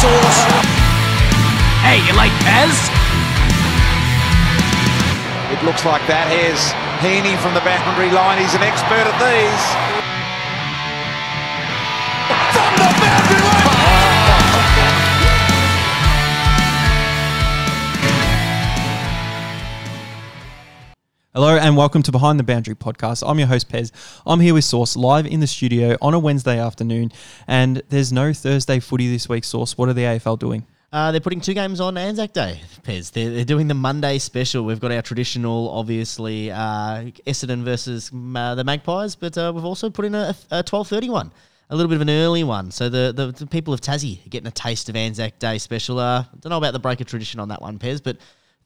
Sauce. Hey, you like Pez? It looks like that. Here's Heaney from the boundary line. He's an expert at these. Hello and welcome to Behind the Boundary podcast. I'm your host Pez. I'm here with Source live in the studio on a Wednesday afternoon, and there's no Thursday footy this week. Source, what are the AFL doing? Uh, they're putting two games on Anzac Day, Pez. They're, they're doing the Monday special. We've got our traditional, obviously, uh, Essendon versus uh, the Magpies, but uh, we've also put in a, a 12.30 a little bit of an early one. So the, the, the people of Tassie are getting a taste of Anzac Day special. Uh, don't know about the break of tradition on that one, Pez, but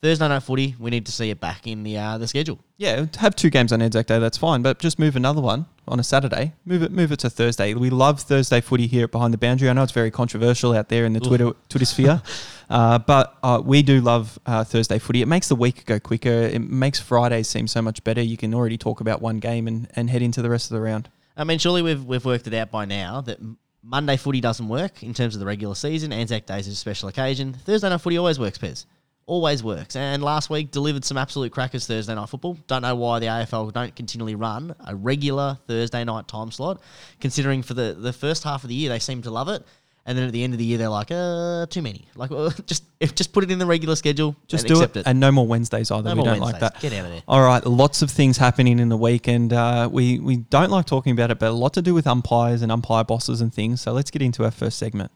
Thursday night footy, we need to see it back in the uh, the schedule. Yeah, have two games on Anzac Day, that's fine, but just move another one on a Saturday. Move it, move it to Thursday. We love Thursday footy here at Behind the Boundary. I know it's very controversial out there in the Twitter Twitter sphere, uh, but uh, we do love uh, Thursday footy. It makes the week go quicker. It makes Fridays seem so much better. You can already talk about one game and, and head into the rest of the round. I mean, surely we've we've worked it out by now that Monday footy doesn't work in terms of the regular season. Anzac Day is a special occasion. Thursday night footy always works, Pez. Always works. And last week delivered some absolute crackers Thursday night football. Don't know why the AFL don't continually run a regular Thursday night time slot, considering for the, the first half of the year they seem to love it. And then at the end of the year, they're like, uh, too many. Like, well, just if just put it in the regular schedule. Just and do accept it. and no more Wednesdays either. No we more don't Wednesdays. like that. Get out of there. All right, lots of things happening in the week, and uh, we we don't like talking about it, but a lot to do with umpires and umpire bosses and things. So let's get into our first segment.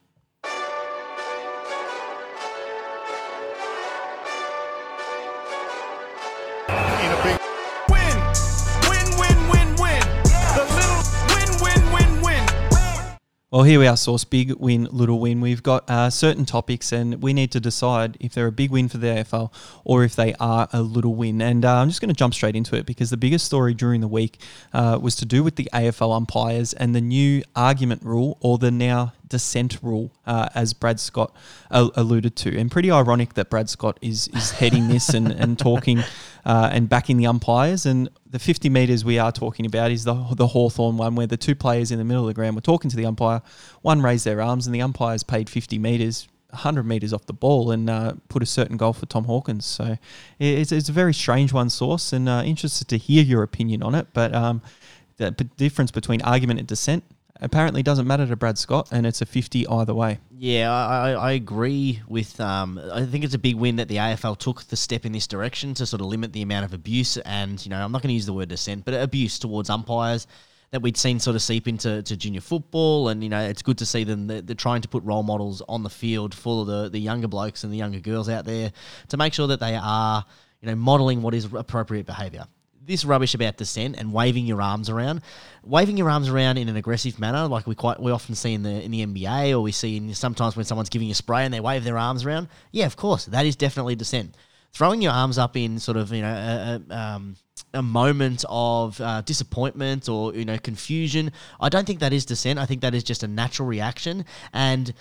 Well, here we are, Source. Big win, little win. We've got uh, certain topics, and we need to decide if they're a big win for the AFL or if they are a little win. And uh, I'm just going to jump straight into it because the biggest story during the week uh, was to do with the AFL umpires and the new argument rule, or the now dissent rule, uh, as Brad Scott uh, alluded to. And pretty ironic that Brad Scott is is heading this and, and talking uh, and backing the umpires. And the 50 metres we are talking about is the, the Hawthorn one, where the two players in the middle of the ground were talking to the umpire. One raised their arms, and the umpires paid 50 metres. 100 metres off the ball and uh, put a certain goal for Tom Hawkins. So it's, it's a very strange one, Source, and uh, interested to hear your opinion on it. But um, the p- difference between argument and dissent apparently doesn't matter to Brad Scott, and it's a 50 either way. Yeah, I, I agree with. Um, I think it's a big win that the AFL took the step in this direction to sort of limit the amount of abuse and you know I'm not going to use the word dissent, but abuse towards umpires that we'd seen sort of seep into to junior football, and you know it's good to see them. They're, they're trying to put role models on the field for the the younger blokes and the younger girls out there to make sure that they are you know modeling what is appropriate behaviour this rubbish about dissent and waving your arms around, waving your arms around in an aggressive manner, like we quite we often see in the in the NBA, or we see in, sometimes when someone's giving a spray and they wave their arms around. Yeah, of course, that is definitely dissent. Throwing your arms up in sort of you know a, a, um, a moment of uh, disappointment or you know confusion, I don't think that is dissent. I think that is just a natural reaction and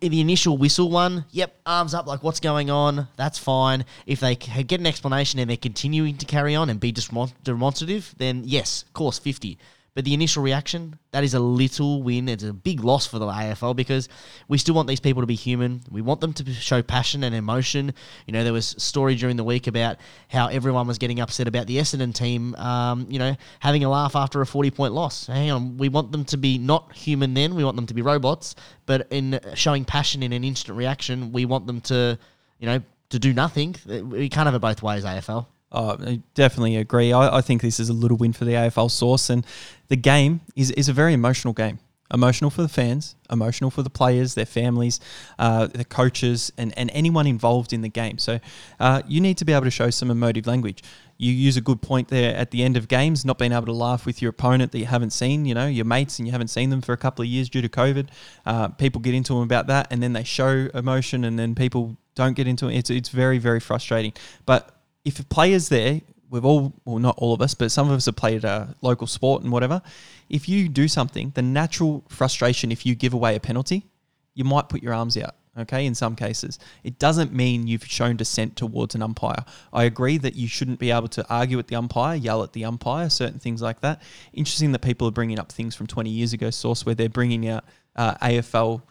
the initial whistle one, yep, arms up, like what's going on? That's fine. If they get an explanation and they're continuing to carry on and be demonstrative, then yes, of course, 50. But the initial reaction, that is a little win. It's a big loss for the AFL because we still want these people to be human. We want them to show passion and emotion. You know, there was a story during the week about how everyone was getting upset about the Essendon team, um, you know, having a laugh after a 40 point loss. Hang on, we want them to be not human then, we want them to be robots, but in showing passion in an instant reaction, we want them to, you know, to do nothing. We can't have it both ways, AFL. Oh, I definitely agree. I, I think this is a little win for the AFL source, and the game is, is a very emotional game. Emotional for the fans, emotional for the players, their families, uh, the coaches, and, and anyone involved in the game. So uh, you need to be able to show some emotive language. You use a good point there at the end of games, not being able to laugh with your opponent that you haven't seen, you know, your mates, and you haven't seen them for a couple of years due to COVID. Uh, people get into them about that, and then they show emotion, and then people don't get into it. It's, it's very, very frustrating. But if a player's there, we've all, well, not all of us, but some of us have played a local sport and whatever. If you do something, the natural frustration, if you give away a penalty, you might put your arms out. Okay, in some cases, it doesn't mean you've shown dissent towards an umpire. I agree that you shouldn't be able to argue with the umpire, yell at the umpire, certain things like that. Interesting that people are bringing up things from 20 years ago, source where they're bringing out uh, AFL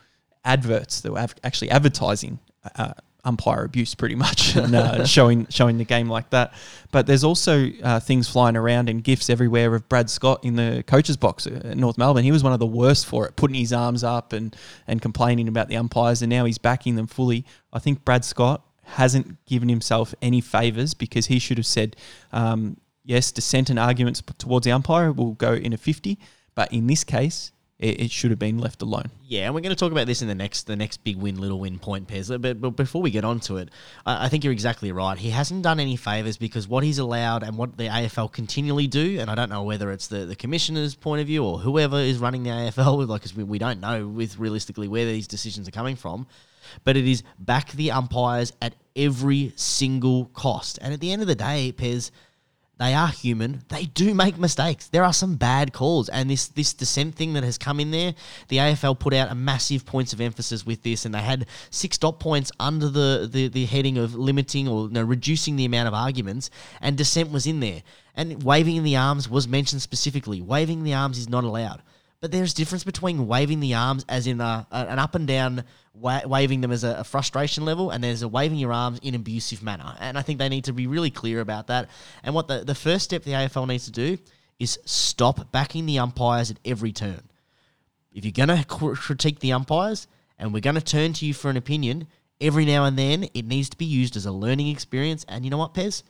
adverts that were actually advertising uh, umpire abuse pretty much and uh, showing showing the game like that. But there's also uh, things flying around and gifs everywhere of Brad Scott in the coach's box at North Melbourne. He was one of the worst for it, putting his arms up and and complaining about the umpires, and now he's backing them fully. I think Brad Scott hasn't given himself any favors because he should have said. Um, Yes, dissent and arguments towards the umpire will go in a 50, but in this case, it, it should have been left alone. Yeah, and we're going to talk about this in the next the next big win, little win point Pez. But, but before we get on to it, I, I think you're exactly right. He hasn't done any favors because what he's allowed and what the AFL continually do, and I don't know whether it's the, the commissioner's point of view or whoever is running the AFL, like we, we don't know with realistically where these decisions are coming from, but it is back the umpires at every single cost. And at the end of the day, Pez, they are human. They do make mistakes. There are some bad calls, and this this dissent thing that has come in there, the AFL put out a massive points of emphasis with this, and they had six dot points under the the, the heading of limiting or no, reducing the amount of arguments, and dissent was in there, and waving in the arms was mentioned specifically. Waving the arms is not allowed. But there's difference between waving the arms as in a, a- an up and down, wa- waving them as a, a frustration level, and there's a waving your arms in abusive manner. And I think they need to be really clear about that. And what the, the first step the AFL needs to do is stop backing the umpires at every turn. If you're going to critique the umpires and we're going to turn to you for an opinion, every now and then it needs to be used as a learning experience. And you know what, Pez?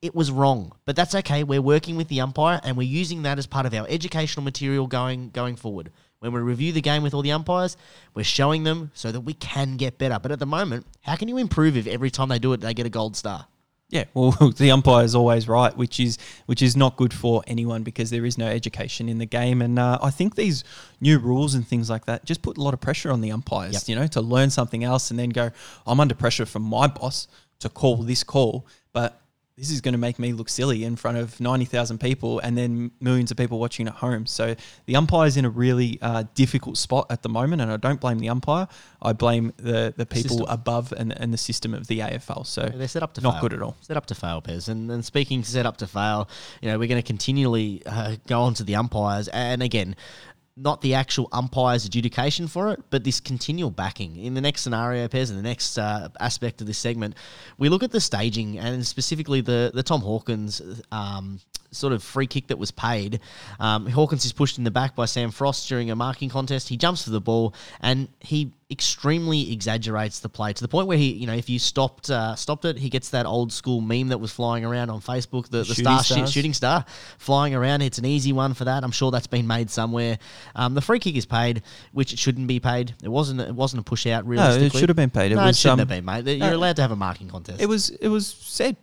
It was wrong, but that's okay. We're working with the umpire and we're using that as part of our educational material going going forward. When we review the game with all the umpires, we're showing them so that we can get better. But at the moment, how can you improve if every time they do it they get a gold star? Yeah, well, the umpire is always right, which is which is not good for anyone because there is no education in the game, and uh, I think these new rules and things like that just put a lot of pressure on the umpires. Yep. You know, to learn something else and then go, I'm under pressure from my boss to call this call, but this is going to make me look silly in front of 90,000 people and then millions of people watching at home. So the umpire's in a really uh, difficult spot at the moment, and I don't blame the umpire. I blame the, the people System. above and, and the system of the AFL. So They're set up to fail. not fail. good at all. Set up to fail, Pez. And, and speaking set up to fail, you know, we're going to continually uh, go on to the umpires. And again, not the actual umpire's adjudication for it, but this continual backing. In the next scenario, Pez, in the next uh, aspect of this segment, we look at the staging and specifically the, the Tom Hawkins um, sort of free kick that was paid. Um, Hawkins is pushed in the back by Sam Frost during a marking contest. He jumps for the ball and he extremely exaggerates the play to the point where he, you know, if you stopped uh, stopped it, he gets that old school meme that was flying around on Facebook, the, the Shooting star stars. shooting star flying around. It's an easy one for that. I'm sure that's been made somewhere. Um, the free kick is paid, which it shouldn't be paid. It wasn't. It wasn't a push out. No, it should have been paid. It no, was it shouldn't um, have been, mate. You're no. allowed to have a marking contest. It was it was said.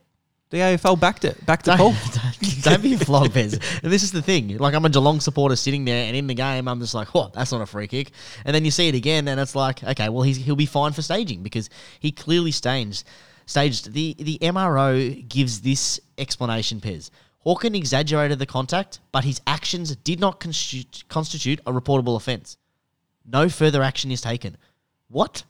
The AFL backed it, backed the call. Don't, be flogged, Pez. And this is the thing. Like, I'm a Geelong supporter sitting there, and in the game, I'm just like, "What? that's not a free kick. And then you see it again, and it's like, okay, well, he's, he'll be fine for staging because he clearly staged. staged. The, the MRO gives this explanation, Pez. Hawkins exaggerated the contact, but his actions did not constitute, constitute a reportable offence. No further action is taken. What?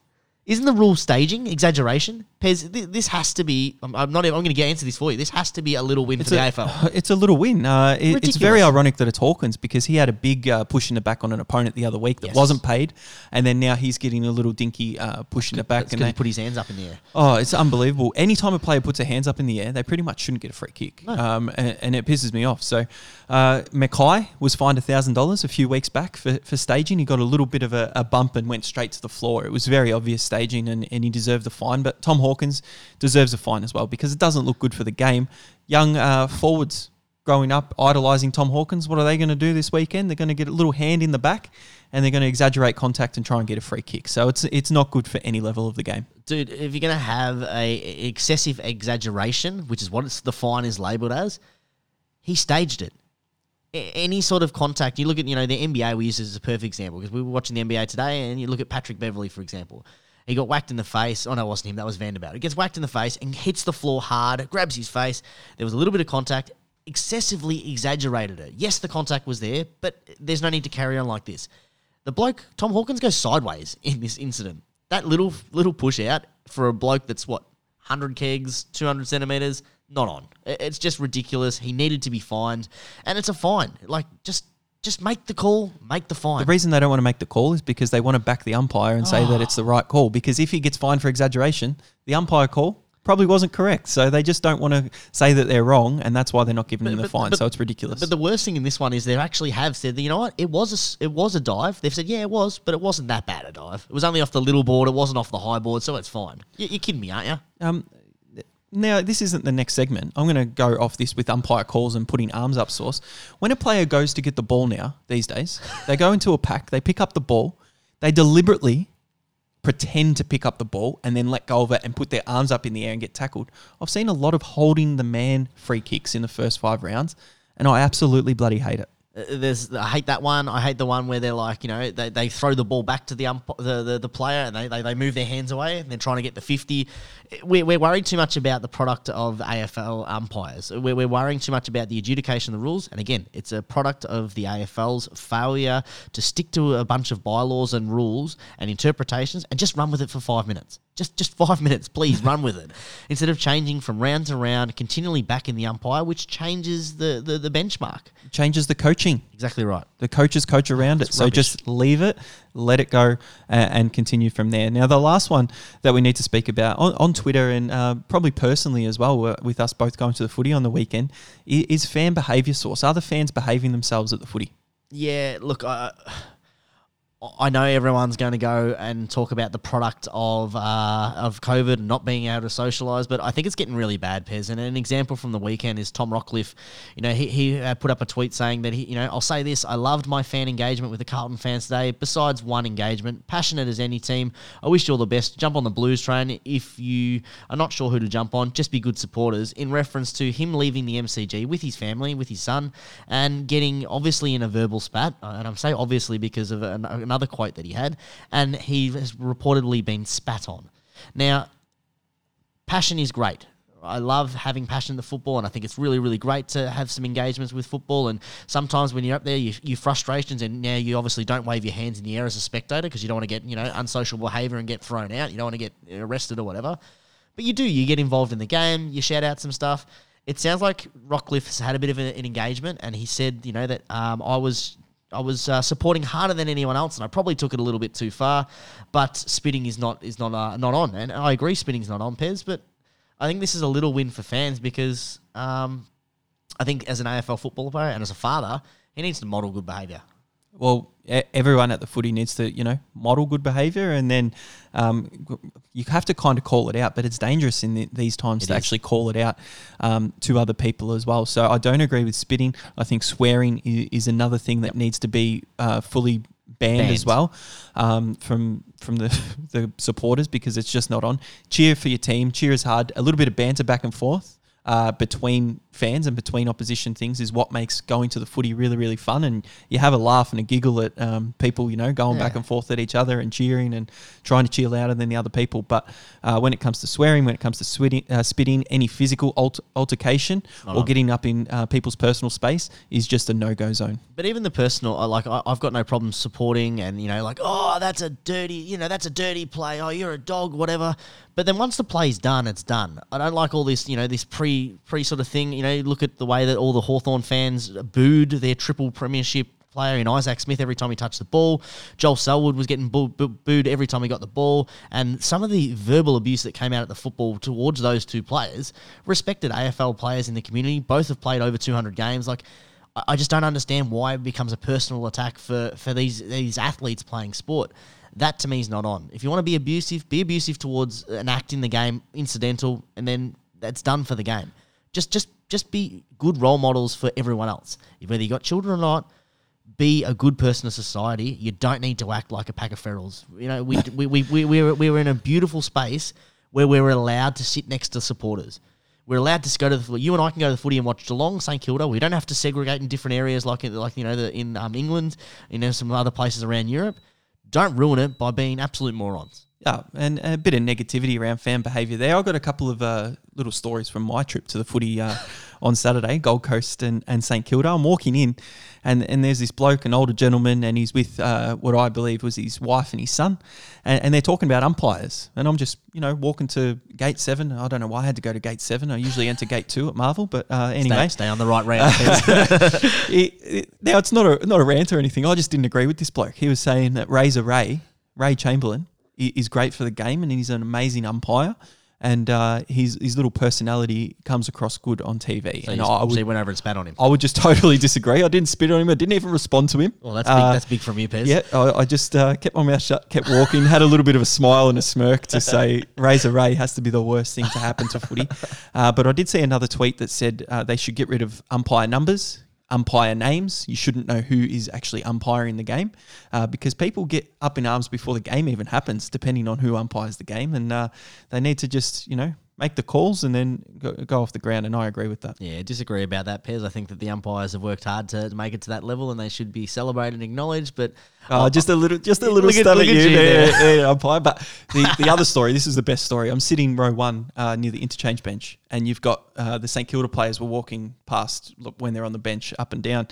Isn't the rule staging exaggeration? Pez, th- this has to be. I'm, I'm not. even- I'm going to get answer this for you. This has to be a little win It's for the a, AFL. it's a little win. Uh, it- it's very ironic that it's Hawkins because he had a big uh, push in the back on an opponent the other week that Yes. wasn't paid, and then now he's getting a little dinky uh, push in the back. It's And because he put his hands up in the air. oh, it's unbelievable. Anytime a player puts their hands up in the air, they pretty much shouldn't get a free kick, um, and, and it pisses me off. So, uh, McKay was fined thousand dollars a few weeks back for, for staging. He got a little bit of a, a bump and went straight to the floor. It was very obvious staging, and, and he deserved the fine. But Tom Hawkins deserves a fine as well because it doesn't look good for the game. Young uh, forwards growing up idolizing Tom Hawkins, what are they going to do this weekend? They're going to get a little hand in the back, and they're going to exaggerate contact and try and get a free kick. So it's it's not good for any level of the game. Dude, if you're going to have a excessive exaggeration, which is what the fine is labelled as, he staged it. Any sort of contact, you look at, you know, the NBA we use as a perfect example because we were watching the NBA today and you look at Patrick Beverley, for example. He got whacked in the face. Oh, no, it wasn't him. That was Vanderbilt. He gets whacked in the face and hits the floor hard, grabs his face. There was a little bit of contact, excessively exaggerated it. Yes, the contact was there, but there's no need to carry on like this. The bloke, Tom Hawkins, goes sideways in this incident. That little little push out for a bloke that's what, 100 kegs, 200 centimeters, not on. It's just ridiculous. He needed to be fined, and it's a fine. Like, just just make the call, make the fine. The reason they don't want to make the call is because they want to back the umpire and say that it's the right call. Because if he gets fined for exaggeration, the umpire call probably wasn't correct. So they just don't want to say that they're wrong, and that's why they're not giving him the fine. so it's ridiculous. But the worst thing in this one is they actually have said you know what it was a, it was a dive. They've said yeah it was, but it wasn't that bad a dive. It was only off the little board. It wasn't off the high board, so it's fine. You, you're kidding me, aren't you? Um, now, this isn't the next segment. I'm going to go off this with umpire calls and putting arms up source. When a player goes to get the ball now, these days, they go into a pack, they pick up the ball, they deliberately pretend to pick up the ball and then let go of it and put their arms up in the air and get tackled. I've seen a lot of holding the man free kicks in the first five rounds, and I absolutely bloody hate it. Uh, There's I hate that one. I hate the one where they're like you know they, they throw the ball back to the, ump- the, the the player and they, they, they move their hands away and they're trying to get the fifty. We're, we're worried too much about the product of AFL umpires. We're, we're worrying too much about the adjudication of the rules. And again, it's a product of the AFL's failure to stick to a bunch of bylaws and rules and interpretations and just run with it for five minutes. Just just five minutes, please run with it. Instead of changing from round to round, continually back in the umpire, which changes the, the, the benchmark. Changes the coaching. Exactly right. The coaches coach around it. So just leave it, let it go, uh, and continue from there. Now, the last one that we need to speak about on, on Twitter and uh, probably personally as well, uh, with us both going to the footy on the weekend, is fan behaviour source. Are the fans behaving themselves at the footy? Yeah, look, I, I know everyone's going to go and talk about the product of uh, of COVID and not being able to socialise, but I think it's getting really bad, Pez. And an example from the weekend is Tom Rockliff. You know, he, he uh, put up a tweet saying that he, you know, I'll say this: I loved my fan engagement with the Carlton fans today. Besides one engagement, passionate as any team. I wish you all the best. Jump on the Blues train if you are not sure who to jump on. Just be good supporters. In reference to him leaving the MCG with his family, with his son, and getting obviously in a verbal spat. And I'm saying obviously because of an, another quote that he had, and he has reportedly been spat on. Now, passion is great. I love having passion in the football, and I think it's really, really great to have some engagements with football. And sometimes when you're up there, you, your frustrations, and now you obviously don't wave your hands in the air as a spectator because you don't want to get, you know, unsocial behaviour and get thrown out. You don't want to get arrested or whatever. But you do. You get involved in the game. You shout out some stuff. It sounds like Rockliff has had a bit of an engagement, and he said, you know, that um, I was I was uh, supporting harder than anyone else, and I probably took it a little bit too far. But spitting is not is not uh, not on, and I agree, spitting's not on, Pez. But I think this is a little win for fans because um, I think as an AFL football player and as a father, he needs to model good behaviour. Well, everyone at the footy needs to, you know, model good behaviour, and then um, you have to kind of call it out. But it's dangerous in the, these times to is. actually call it out um, to other people as well. So I don't agree with spitting. I think swearing is, is another thing that needs to be uh, fully banned, as well um, from from the the supporters because it's just not on. Cheer for your team. Cheer as hard. A little bit of banter back and forth. Uh, between fans and between opposition things is what makes going to the footy really really fun. And you have a laugh and a giggle at um, people you know going back and forth at each other and cheering and trying to cheer louder than the other people. But uh, when it comes to swearing when it comes to spitting, uh, spitting any physical alt- altercation or getting up in uh, people's personal space is just a no-go zone. But even the personal, I like I, I've got no problem supporting and you know like oh that's a dirty, you know that's a dirty play. Oh you're a dog, whatever. But then once the play's done, it's done. I don't like all this, you know, this pre pre sort of thing. You know, look at the way that all the Hawthorn fans booed their triple premiership player in Isaac Smith every time he touched the ball. Joel Selwood was getting boo- boo- booed every time he got the ball. And some of the verbal abuse that came out at the football towards those two players, respected AFL players in the community, both have played over 200 games. Like, I I just don't understand why it becomes a personal attack for, for these these athletes playing sport. That to me is not on. If you want to be abusive, be abusive towards an act in the game, incidental, and then that's done for the game. Just just just be good role models for everyone else. Whether you got children or not, be a good person to society. You don't need to act like a pack of ferals. You know, we we we we we're, we're in a beautiful space where we're allowed to sit next to supporters. We're allowed to go to the. You and I can go to the footy and watch Geelong, St Kilda. We don't have to segregate in different areas like like you know the, in um, England, you know some other places around Europe. Don't ruin it by being absolute morons. Yeah, and a bit of negativity around fan behaviour there. I got a couple of uh, little stories from my trip to the footy uh, on Saturday, Gold Coast and, and St Kilda. I'm walking in, and and there's this bloke, an older gentleman, and he's with uh, what I believe was his wife and his son, and, and they're talking about umpires. And I'm just you know walking to gate seven. I don't know why I had to go to gate seven. I usually enter gate two at Marvel, but uh, anyway, Stay, stay on the right route. it, it- now it's not a not a rant or anything. I just didn't agree with this bloke. He was saying that Razor Ray, Ray Chamberlain, is great for the game and he's an amazing umpire. And uh, his his little personality comes across good on TV. so, and you, I so would you went over and spat on him. I would just totally disagree. I didn't spit on him. I didn't even respond to him. Well, that's big, Uh, that's big from you, Pez. yeah, I, I just uh, kept my mouth shut, kept walking, had a little bit of a smile and a smirk to say Razor Ray has to be the worst thing to happen to footy. Uh, but I did see another tweet that said uh, they should get rid of umpire numbers, umpire names. You shouldn't know who is actually umpiring the game uh, because people get up in arms before the game even happens, depending on who umpires the game. And uh, they need to just, you know, make the calls and then go, go off the ground. And I agree with that. Yeah, disagree about that, Pez. I think that the umpires have worked hard to, make it to that level, and they should be celebrated and acknowledged. But Oh, just a little, just a little look stab at, at you, there, there. yeah, umpire. But the, the other story, this is the best story. I'm sitting row one uh, near the interchange bench, and you've got uh, the St Kilda players were walking past look, when they're on the bench, up and down.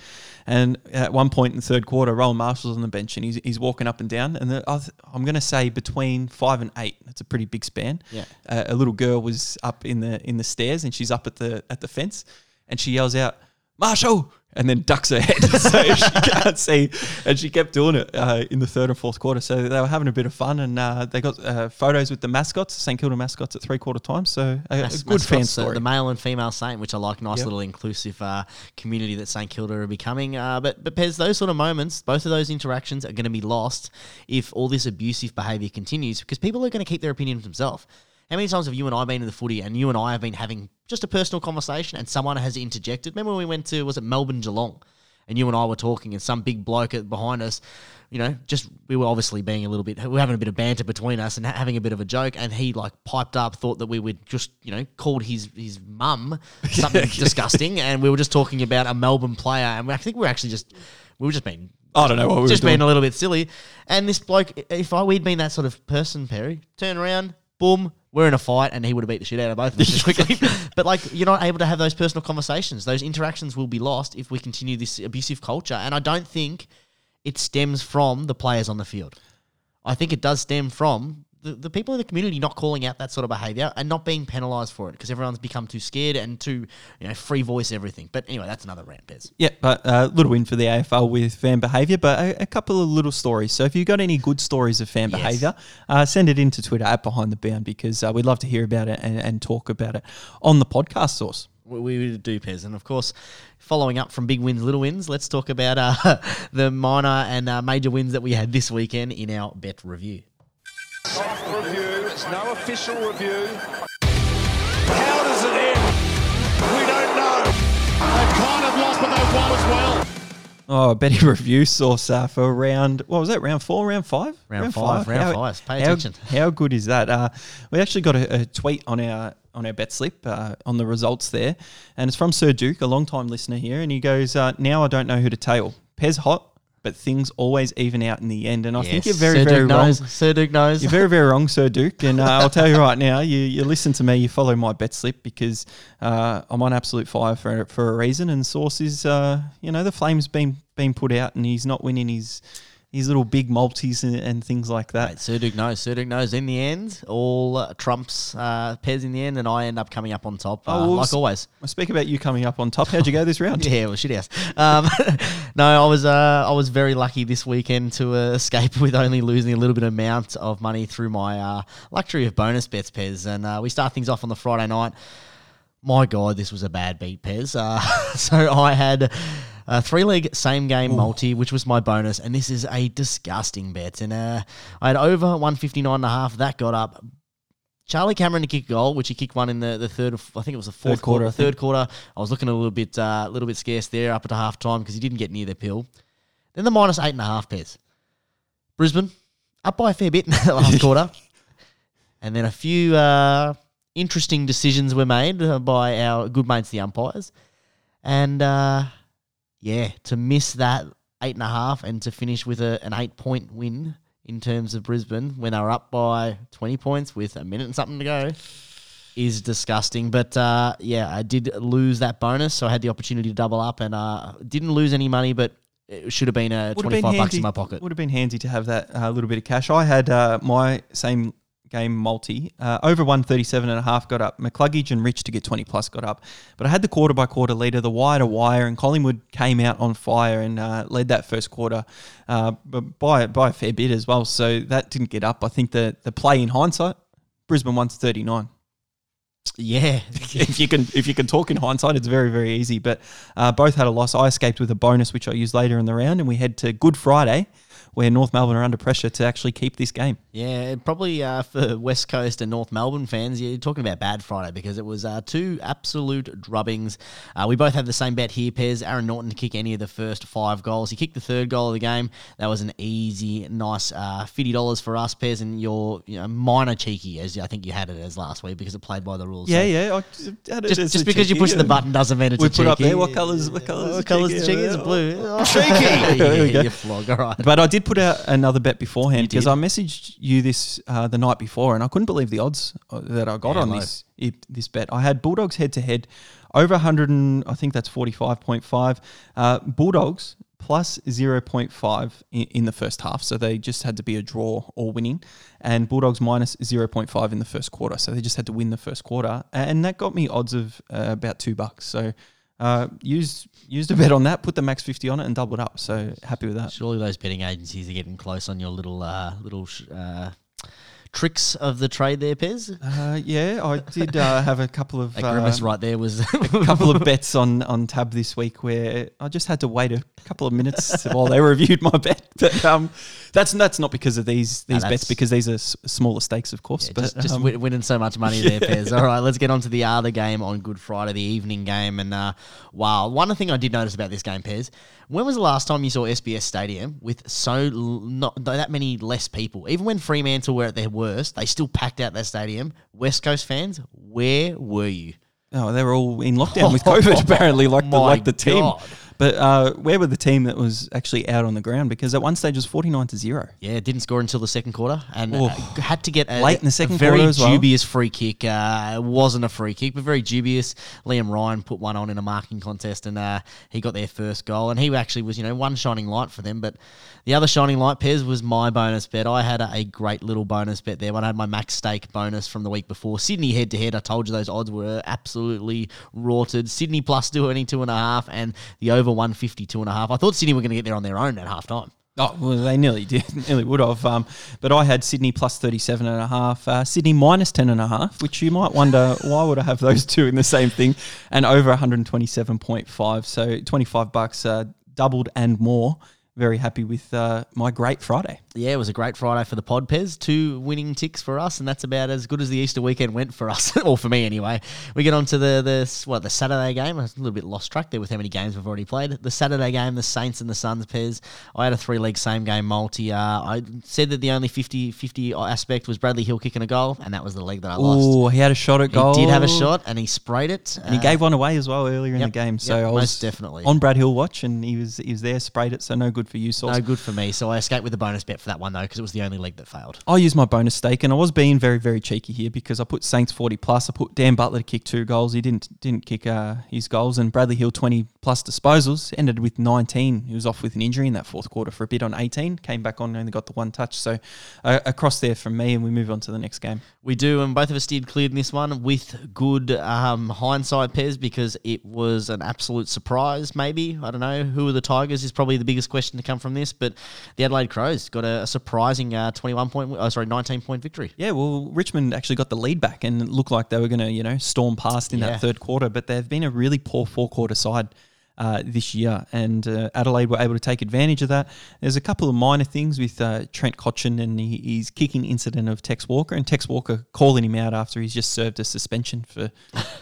And at one point in the third quarter, Rowan Marshall's on the bench, and he's, he's walking up and down. And the, I th- I'm going to say between five and eight. That's a pretty big span. Yeah. Uh, a little girl was up in the in the stairs, and she's up at the at the fence, and she yells out, "Marshall!" and then ducks her head so she can't see. And she kept doing it uh, in the third and fourth quarter. So they were having a bit of fun, and uh, they got uh, photos with the mascots, St Kilda mascots, at three quarter time. So a, a good fan uh, story. The male and female Saint, which I like, nice Yep. little inclusive uh, community that St Kilda are becoming. Uh, but but Pez, those sort of moments, both of those interactions are going to be lost if all this abusive behaviour continues, because people are going to keep their opinion to themselves. How many times have you and I been in the footy, and you and I have been having just a personal conversation, and someone has interjected? Remember when we went to was it Melbourne Geelong, and you and I were talking, and some big bloke behind us you know, just we were obviously being a little bit, we were having a bit of banter between us and having a bit of a joke, and he like piped up, thought that we would just, you know, called his his mum something disgusting, and we were just talking about a Melbourne player, and I think we were actually just, we were just being. I don't know what we were just being a little bit silly, and this bloke, if I we'd been that sort of person, Perry, turn around, boom, we're in a fight, and he would have beat the shit out of both of us just quickly. but like, you're not able to have those personal conversations. Those interactions will be lost if we continue this abusive culture, and I don't think it stems from the players on the field. I think it does stem from the, the people in the community not calling out that sort of behaviour and not being penalised for it because everyone's become too scared and too, you know, free voice everything. But anyway, that's another rant, Pez. Yeah, but a little win for the AFL with fan behaviour, but a, a couple of little stories. So if you've got any good stories of fan Yes. behaviour, uh, send it into Twitter at Behind the Bound because uh, we'd love to hear about it and, and talk about it on the podcast source. We, we do, Pez. And of course, following up from big wins, little wins, let's talk about uh, the minor and uh, major wins that we had this weekend in our bet review. Soft review. It's no official review. How does it end? We don't know. They've kind of lost, but they've won as well. Oh, betting review source uh, for round, what was that, round four, round five? Round five, round five. Pay how, attention. How good is that? Uh, we actually got a, a tweet on our on our bet slip uh, on the results there, and it's from Sir Duke, a long time listener here, and he goes, uh, "Now I don't know who to tail. Pez hot, but things always even out in the end." And I think you're very Sir very Duke wrong. knows. Sir Duke knows. You're very, very wrong, Sir Duke. And uh, I'll tell you right now, you, you listen to me, you follow my bet slip because uh, I'm on absolute fire for for a reason. And Source is, uh, you know, the flame's been been put out, and he's not winning his his little big multis and, and things like that. Mate, Sir Duke knows. Sir Duke knows. In the end, all uh, trumps uh, Pez in the end, and I end up coming up on top, uh, Oh, well, like s- always. I speak about you coming up on top. How'd you go this round? Yeah, well, shit ass. Um, no, I was uh, I was very lucky this weekend to uh, escape with only losing a little bit amount of money through my uh, luxury of bonus bets, Pez. And uh, we start things off on the Friday night. My God, this was a bad beat, Pez. Uh, so I had a three leg same game multi, which was my bonus, and this is a disgusting bet. And uh, I had over 159 and a half. That got up. Charlie Cameron to kick a goal, which he kicked one in the, the third, I think it was the fourth quarter, quarter, third quarter. I was looking a little bit, uh, little bit scarce there up at half time because he didn't get near the pill. Then the minus eight and a half Pez. Brisbane up by a fair bit in the last quarter, and then a few uh, interesting decisions were made uh, by our good mates, the umpires, and uh, yeah, to miss that eight and a half and to finish with a, an eight point win in terms of Brisbane when they were up by twenty points with a minute and something to go. is disgusting. But uh, yeah, I did lose that bonus, so I had the opportunity to double up and uh, didn't lose any money, but it should have been a Would have 25 been bucks in my pocket. Would have been handy to have that uh, little bit of cash. I had uh, my same game multi uh, over 137 and a half got up. McCluggage and Rich to get 20 plus got up. But I had the quarter by quarter leader, the wire to wire, and Collingwood came out on fire and uh, led that first quarter uh, but by, by a fair bit as well. So that didn't get up. I think the, the play in hindsight, Brisbane won 39. Yeah. if you can if you can talk in hindsight, it's very very easy. But uh, both had a loss. I escaped with a bonus, which I used later in the round, and we head to Good Friday, where North Melbourne are under pressure to actually keep this game. Yeah, probably uh, for West Coast and North Melbourne fans, you're talking about bad Friday because it was uh, two absolute drubbings. Uh, we both have the same bet here, Pez. Aaron Naughton to kick any of the first five goals. He kicked the third goal of the game. That was an easy, nice uh, $50 for us, Pez, and you're you know, minor cheeky, as I think you had it as last week because it played by the rules. Yeah, So yeah. I had it Just, as just because you push the button doesn't mean it's We a put up cheeky. there what colours what colours What colours cheeky? cheeky? It's blue. Oh, Cheeky. yeah, There we go. you flog, all right. But I did put out another bet beforehand because? I messaged you this uh, the night before, and I couldn't believe the odds uh, that I got Yeah, on low. this this bet. I had Bulldogs head to head over 100, and I think that's 45.5. Uh, Bulldogs plus 0.5 in, in the first half, so they just had to be a draw or winning, and Bulldogs minus 0.5 in the first quarter, so they just had to win the first quarter, and that got me odds of uh, about two bucks. So. Uh, used used a bet on that, put the max fifty on it, and doubled up. So happy with that. Surely those betting agencies are getting close on your little uh, little sh- uh, tricks of the trade there, Pez. Uh, yeah, I did uh, have a couple of That grimace uh, right there was a couple of bets on on tab this week where I just had to wait a couple of minutes while they reviewed my bet. But um, that's that's not because of these these No, bets that's- because these are s- smaller stakes, of course. Yeah, but just, just um, win- winning so much money there, Pez. All right, let's get on to the other game on Good Friday, the evening game. And uh, wow, one thing I did notice about this game, Pez, when was the last time you saw SBS Stadium with so l- not that many less people? Even when Fremantle were at their worst, they still packed out that stadium. West Coast fans, where were you? oh, they were all in lockdown with COVID apparently, like the My like the team. God. But uh, where were the team that was actually out on the ground? Because at one stage it was forty nine to zero. Yeah, didn't score until the second quarter, and Oh. uh, had to get a, Late in the second very quarter as well. dubious free kick. Uh, it wasn't a free kick, but very dubious. Liam Ryan put one on in a marking contest, and uh, he got their first goal. And he actually was, you know, one shining light for them. But the other shining light, Pez, was my bonus bet. I had a, a great little bonus bet there. When I had my max stake bonus from the week before, Sydney head to head. I told you those odds were absolutely rorted. Sydney plus two any two and a half, and the over one fifty two and a half. I thought Sydney were going to get there on their own at half time. Oh, well, they nearly did, nearly would have. Um, but I had Sydney plus 37 and a half, uh, Sydney minus 10 and a half, which you might wonder why would I have those two in the same thing, and over 127.5. So 25 bucks, uh, doubled and more. Very happy with uh, my great Friday. Yeah, it was a great Friday for the Pod Pez. Two winning ticks for us, and that's about as good as the Easter weekend went for us, or for me anyway. We get on to the the what the Saturday game. I was a little bit lost track there with how many games we've already played. The Saturday game, the Saints and the Suns Pez. I had a three leg same game multi. Uh, I said that the only 50-50 aspect was Bradley Hill kicking a goal, and that was the leg that I lost. Oh, he had a shot at He goal. did have a shot, and he sprayed it. And he Uh, gave one away as well earlier in the game. So yep, I was most definitely. on Brad Hill watch, and he was he was there, sprayed it. So no good for you, Sauce. no good for me. So I escaped with the bonus bet for that one though, because it was the only leg that failed. I used my bonus stake, and I was being very, very cheeky here because I put Saints forty plus. I put Dan Butler to kick two goals. He didn't didn't kick uh, his goals, and Bradley Hill twenty plus disposals. Ended with nineteen. He was off with an injury in that fourth quarter for a bit on eighteen. Came back on, only got the one touch. So uh, across there from me, and we move on to the next game. We do, and both of us did clear in this one with good um, hindsight, Pez, because it was an absolute surprise. Maybe I don't know who are the Tigers is probably the biggest question to come from this, but the Adelaide Crows got a, a surprising uh, twenty-one point, oh, sorry, nineteen point victory. Yeah, well, Richmond actually got the lead back and it looked like they were going to, you know, storm past in Yeah. that third quarter. But they've been a really poor four quarter side uh, this year, and uh, Adelaide were able to take advantage of that. There's a couple of minor things with uh, Trent Cotchin and he, his kicking incident of Tex Walker, and Tex Walker calling him out after he's just served a suspension for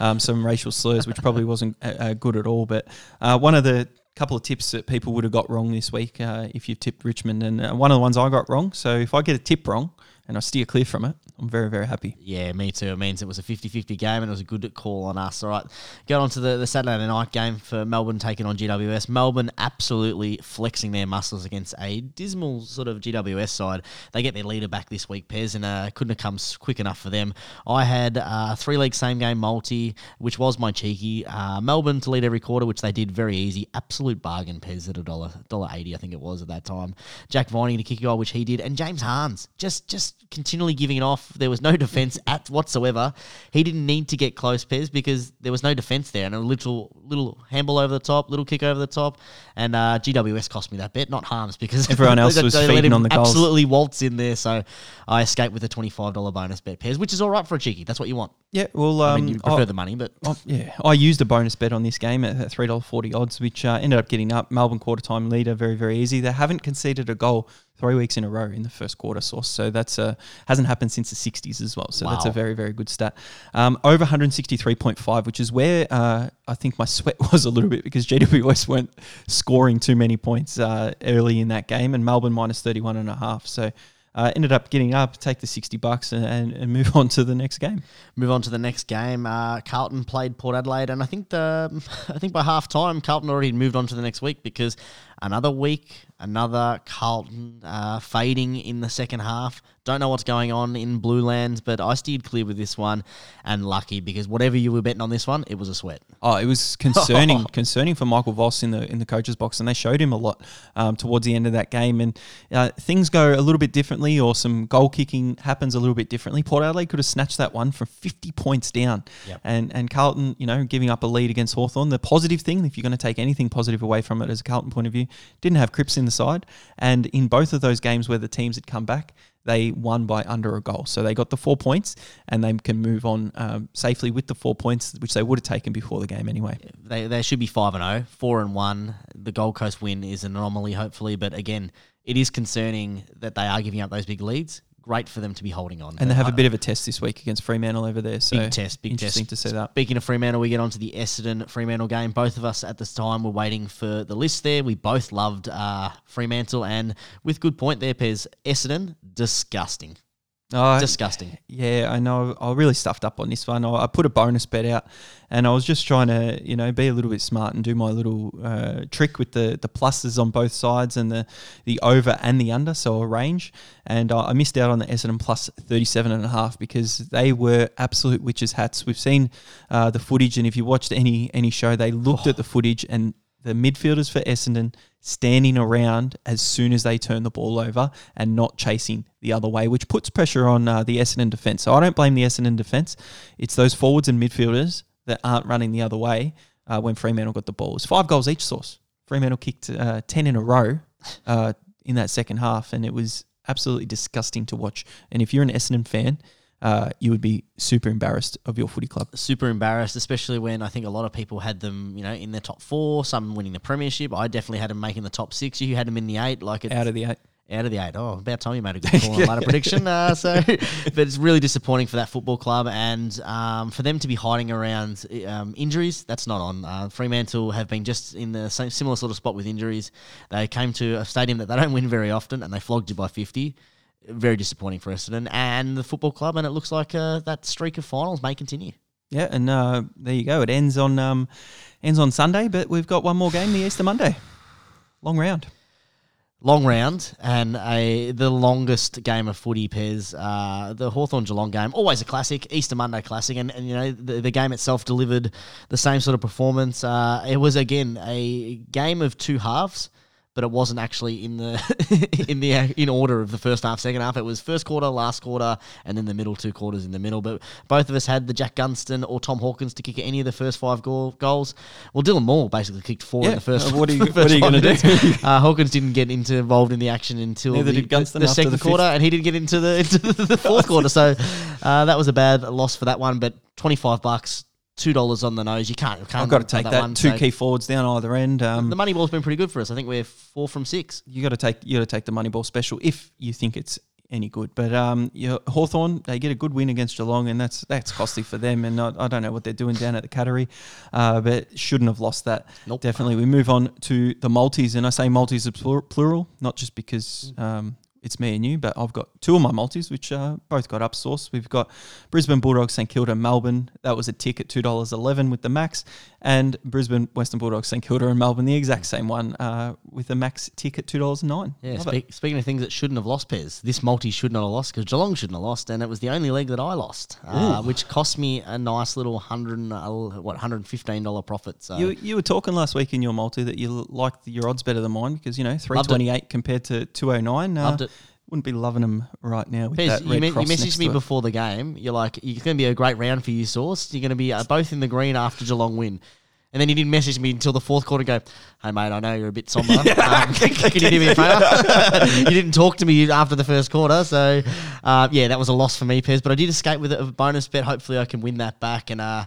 um, some racial slurs, which probably wasn't good at all. But uh, one of the couple of tips that people would have got wrong this week uh, if you've tipped Richmond, and uh, one of the ones I got wrong. So if I get a tip wrong, and I steer clear from it, I'm very, very happy. Yeah, me too. It means it was a 50-50 game and it was a good call on us. All right, go on to the, the Saturday night game for Melbourne taking on GWS. Melbourne absolutely flexing their muscles against a dismal sort of GWS side. They get their leader back this week, Pez, and uh, couldn't have come quick enough for them. I had uh, three league same game multi, which was my cheeky. Uh, Melbourne to lead every quarter, which they did very easy. Absolute bargain, Pez, at a dollar dollar eighty, I think it was at that time. Jack Viney to kick a goal, which he did, and James Harmes just just continually giving it off. There was no defense at whatsoever. He didn't need to get close, Pez, because there was no defense there, and a little little handball over the top, little kick over the top, and uh, GWS cost me that bet, not Harmes, because Everyone else they- was they feeding on the goals. Absolutely waltz in there, so I escaped with a twenty five dollar bonus bet, Pez, which is all right for a cheeky. That's what you want. Yeah, well, um, I mean, you prefer I- the money, but Oh, yeah, I used a bonus bet on this game at three dollar forty odds, which uh, ended up getting up. Melbourne quarter time leader, very very easy. They haven't conceded a goal three weeks in a row in the first quarter. Source, so that's uh, hasn't happened since the sixties as well. So that's a very very good stat. Um, over one hundred sixty three point five, which is where uh, I think my sweat was a little bit because GWS weren't scoring too many points uh, early in that game, and Melbourne minus thirty one and a half. So. Uh, ended up getting up, take the sixty bucks, and, and, and move on to the next game. move on to the next game. Uh, Carlton played Port Adelaide, and I think the I think by half time Carlton already moved on to the next week because another week, another Carlton uh, fading in the second half. Don't know what's going on in Blue Lands, but I steered clear with this one, and lucky because whatever you were betting on this one, it was a sweat. Oh, it was concerning, concerning for Michael Voss in the in the coaches box, and they showed him a lot um, towards the end of that game. And uh, things go a little bit differently, or some goal kicking happens a little bit differently. Port Adelaide could have snatched that one from fifty points down, Yep. and and Carlton, you know, giving up a lead against Hawthorn. The positive thing, if you're going to take anything positive away from it as a Carlton point of view, didn't have Cripps in the side, and in both of those games where the teams had come back. They won by under a goal, so they got the four points, and they can move on um, safely with the four points, which they would have taken before the game anyway. They they should be five and zero, four and one. The Gold Coast win is an anomaly, hopefully, but again, it is concerning that they are giving up those big leads. Great for them to be holding on, And they have a bit of a test this week against Fremantle over there. So Big test, big interesting test. to see that. Speaking of Fremantle, we get on to the Essendon Fremantle game. Both of us at this time were waiting for the list there. We both loved uh, Fremantle, and with good point there, Pez. Essendon, disgusting. Oh, Disgusting. Yeah, I know. I really stuffed up on this one. I, I put a bonus bet out, and I was just trying to, you know, be a little bit smart and do my little uh, trick with the the pluses on both sides and the the over and the under, so a range. And I I missed out on the Essendon plus 37 and a half because they were absolute witches' hats. We've seen uh, the footage, and if you watched any any show, they looked at the footage and the midfielders for Essendon standing around as soon as they turn the ball over and not chasing the other way, which puts pressure on uh, the Essendon defence. So I don't blame the Essendon defence. It's those forwards and midfielders that aren't running the other way uh, when Fremantle got the ball. It's five goals each source. Fremantle kicked uh, 10 in a row uh, in that second half, and it was absolutely disgusting to watch. And if you're an Essendon fan, uh, you would be super embarrassed of your footy club. Super embarrassed, especially when I think a lot of people had them, you know, in their top four. Some winning the premiership. I definitely had them making the top six. You had them in the eight, like it's, Out of the eight. out of the eight. Oh, about time you made a good call on ladder prediction. Uh, so, but it's really disappointing for that football club and um, for them to be hiding around um, injuries. That's not on. Uh, Fremantle have been just in the same similar sort of spot with injuries. They came to a stadium that they don't win very often, and they flogged you by fifty. Very disappointing for Essendon and the football club, and it looks like uh, that streak of finals may continue. Yeah, and uh, there you go. It ends on um, ends on Sunday, but we've got one more game, the Easter Monday. Long round. long round and a the longest game of footy Pez. Uh, the Hawthorn Geelong game, always a classic, Easter Monday classic, and, and you know the, the game itself delivered the same sort of performance. Uh, it was again a game of two halves. But it wasn't actually in the in the in order of the first half, second half. It was first quarter, last quarter, and then the middle two quarters in the middle. But both of us had the Jack Gunston or Tom Hawkins to kick any of the first five goal, goals. Well, Dylan Moore basically kicked four in the first. uh, what are you- what are you gonna do? Uh, Hawkins didn't get into involved in the action until Neither the, the, the second the quarter, and he didn't get into the into the fourth quarter. So uh, that was a bad loss for that one. But twenty five bucks, two dollars on the nose. You can't. can't I've got to take that. one. Two So key forwards down either end. Um, The money ball's been pretty good for us. I think we're four from six. you got to take you got to take the money ball special if you think it's any good. But um, you Hawthorn they get a good win against Geelong, and that's that's costly for them. And I, I don't know what they're doing down at the Cattery, uh, but shouldn't have lost that. Nope. Definitely. We move on to the multis, and I say multis is plural, not just because um, it's me and you, but I've got two of my multis, which uh, both got up source. We've got Brisbane Bulldogs, St Kilda, Melbourne. That was a tick at two dollars eleven with the max, and Brisbane Western Bulldogs, St Kilda, and Melbourne, the exact same one uh, with the max tick at two dollars nine. Yeah, speak, speaking of things that shouldn't have lost, Pez, this multi should not have lost because Geelong shouldn't have lost, and it was the only leg that I lost, uh, which cost me a nice little hundred uh, what hundred fifteen dollar profit. So You, you were talking last week in your multi that you liked your odds better than mine because you know three twenty eight compared to two oh nine. Loved it. Wouldn't be loving them right now with that you, me- you messaged me before the game. You're like, it's going to be a great round for you, Source. You're going to be uh, both in the green after Geelong win. And then you didn't message me until the fourth quarter. and Go, hey mate, I know you're a bit somber. um, can, can you do me a favour? you didn't talk to me after the first quarter, so uh, yeah, that was a loss for me, Pez. But I did escape with a bonus bet. Hopefully, I can win that back. And uh,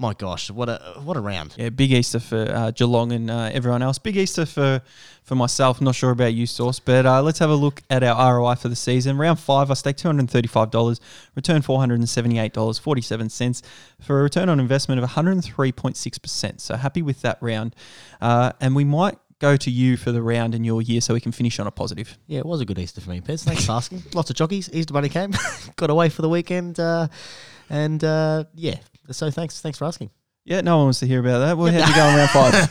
my gosh, what a what a round! Yeah, big Easter for uh, Geelong and uh, everyone else. Big Easter for for myself. Not sure about you, Source, but uh, let's have a look at our ROI for the season. Round five, I staked two hundred thirty five dollars, returned four hundred and seventy eight dollars forty seven cents for a return on investment of one hundred three point six percent. So happy with that round, uh, and we might go to you for the round in your year so we can finish on a positive. Yeah, it was a good Easter for me, Pez. Thanks for asking. Lots of jockeys. Easter Bunny came, got away for the weekend, uh, and uh, yeah. So thanks, thanks for asking. Yeah, no one wants to hear about that. Well, how'd you go on round five?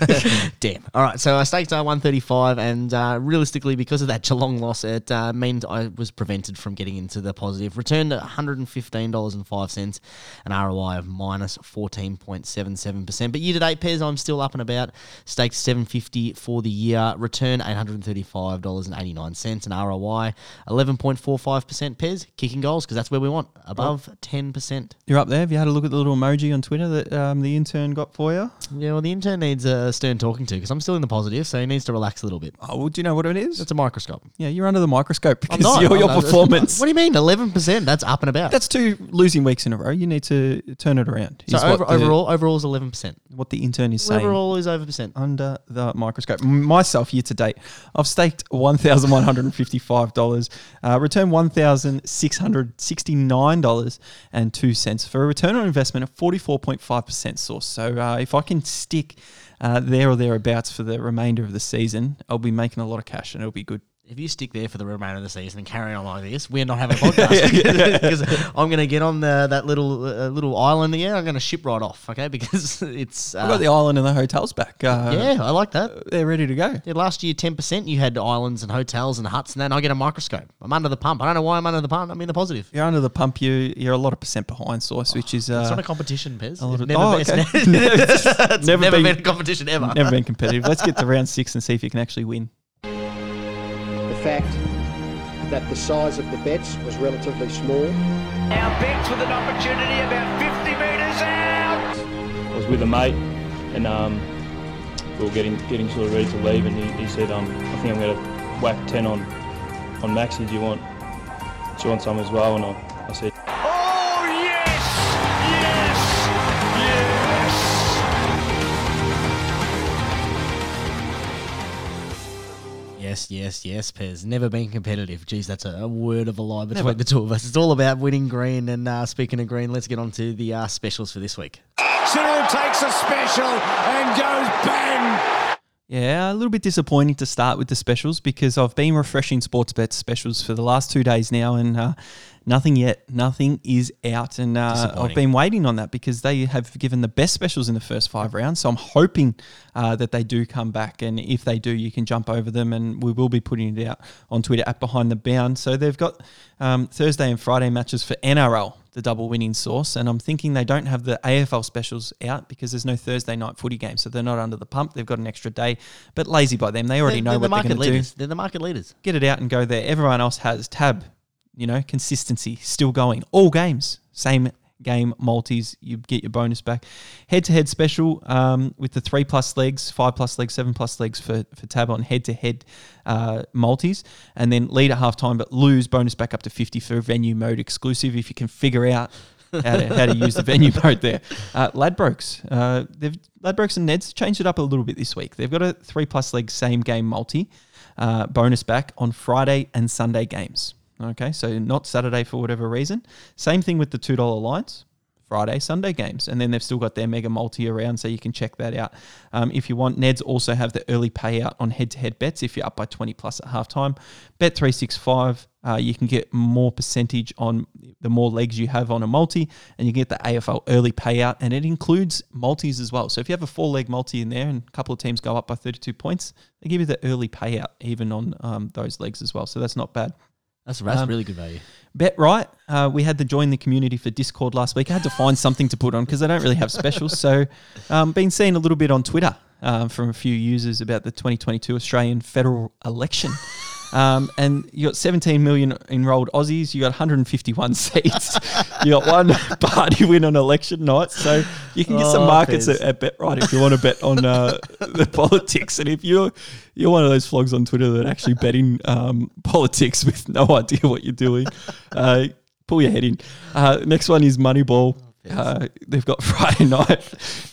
Damn. All right. So I staked uh, 135, and uh, realistically, because of that Geelong loss, it uh, meant I was prevented from getting into the positive. Returned at $115.05, an ROI of minus 14.77%. But year to date, Pez, I'm still up and about. Staked 750 for the year. Return $835.89, an ROI 11.45%. Pez, kicking goals, because that's where we want, above 10%. You're up there. Have you had a look at the little emoji on Twitter that um, the intern got for you? Yeah, well, the intern needs a stern talking to, because I'm still in the positive, so he needs to relax a little bit. Oh, well, do you know what it is? It's a microscope. yeah, you're under the microscope because not. your, your performance. What do you mean? Eleven percent? That's up and about. That's two losing weeks in a row. You need to turn it around. so over, the, overall, overall is eleven percent. what the intern is saying. Overall is over percent. under the microscope. Myself, year to date, I've staked one thousand one hundred and fifty-five dollars, uh, returned one thousand six hundred sixty-nine dollars and two cents for a return on investment of forty-four point five percent. Source. So uh, if I can stick uh, there or thereabouts for the remainder of the season, I'll be making a lot of cash and it'll be good. If you stick there for the remainder of the season and carry on like this, we're not having a podcast because I'm going to get on the, that little uh, little island. Yeah, I'm going to ship right off. Okay, because it's uh, I've got the island and the hotels back. Uh, yeah, I like that. they're ready to go. Yeah, last year, ten percent you had islands and hotels and huts, and then I get a microscope. I'm under the pump. I don't know why I'm under the pump. I'm in the positive. You're under the pump. You you're a lot of percent behind Source, which is uh, It's not a competition, Pez. a never, oh, been, okay. it's never, it's Never never been- been a competition ever. never been competitive. Let's get to round six and see if you can actually win. The fact that the size of the bets was relatively small. Now Bex with an opportunity about 50 metres out. I was with a mate, and um, we were getting getting sort of ready to leave, and he, he said, um, "I think I'm going to whack ten on on Maxi. Do you want do you want some as well?" And I, I said, Oh, Yes, yes, yes, Pez. Never been competitive. Geez, that's a, a word of a lie between the two of us. It's all about winning green. And uh, speaking of green, let's get on to the uh, specials for this week. Siddle takes a special and goes bang. Yeah, a little bit disappointing to start with the specials because I've been refreshing sports bet specials for the last two days now, and uh, nothing yet. Nothing is out, and uh, I've been waiting on that because they have given the best specials in the first five rounds. So I'm hoping uh, that they do come back, and if they do, you can jump over them, and we will be putting it out on Twitter at Behind the Bound. So they've got um, Thursday and Friday matches for NRL. The double winning source, and I'm thinking they don't have the AFL specials out because there's no Thursday night footy game, so they're not under the pump. They've got an extra day, but lazy by them. They already know they're, what the they're going to do leaders. They're the market leaders. get it out and go there. Everyone else has tab, you know, consistency still going. All games, same game multis. You get your bonus back. Head to head special um, with the three plus legs, five plus legs, seven plus legs for, for tab on head to head multis. And then lead at half time, but lose bonus back up to 50 for venue mode exclusive if you can figure out. how, to, how to use the venue mode there. Uh, Ladbrokes, uh, they've Ladbrokes and Neds changed it up a little bit this week. They've got a three plus leg same game multi uh, bonus back on Friday and Sunday games. Okay, so not Saturday for whatever reason. Same thing with the two dollar lines Friday, Sunday games. And then they've still got their mega multi around, so you can check that out um, if you want. Neds also have the early payout on head to head bets if you're up by 20 plus at halftime. Bet365, uh, you can get more percentage on the more legs you have on a multi, and you get the AFL early payout, and it includes multis as well. So if you have a four leg multi in there and a couple of teams go up by 32 points, they give you the early payout even on um, those legs as well. So that's not bad. That's, that's Um, really good value. Bet right. Uh, we had to join the community for Discord last week. I had to find something to put on because I don't really have specials. So, um, been seeing a little bit on Twitter um, from a few users about the 2022 Australian federal election. Um, and you got 17 million enrolled Aussies. You got 151 seats. you got one party win on election night. So you can get some Oh, markets at, at Bet Right if you want to bet on uh, the politics. And if you're you're one of those flogs on Twitter that actually betting um, politics with no idea what you're doing, uh, pull your head in. Uh, next one is Moneyball. Uh, they've got Friday night.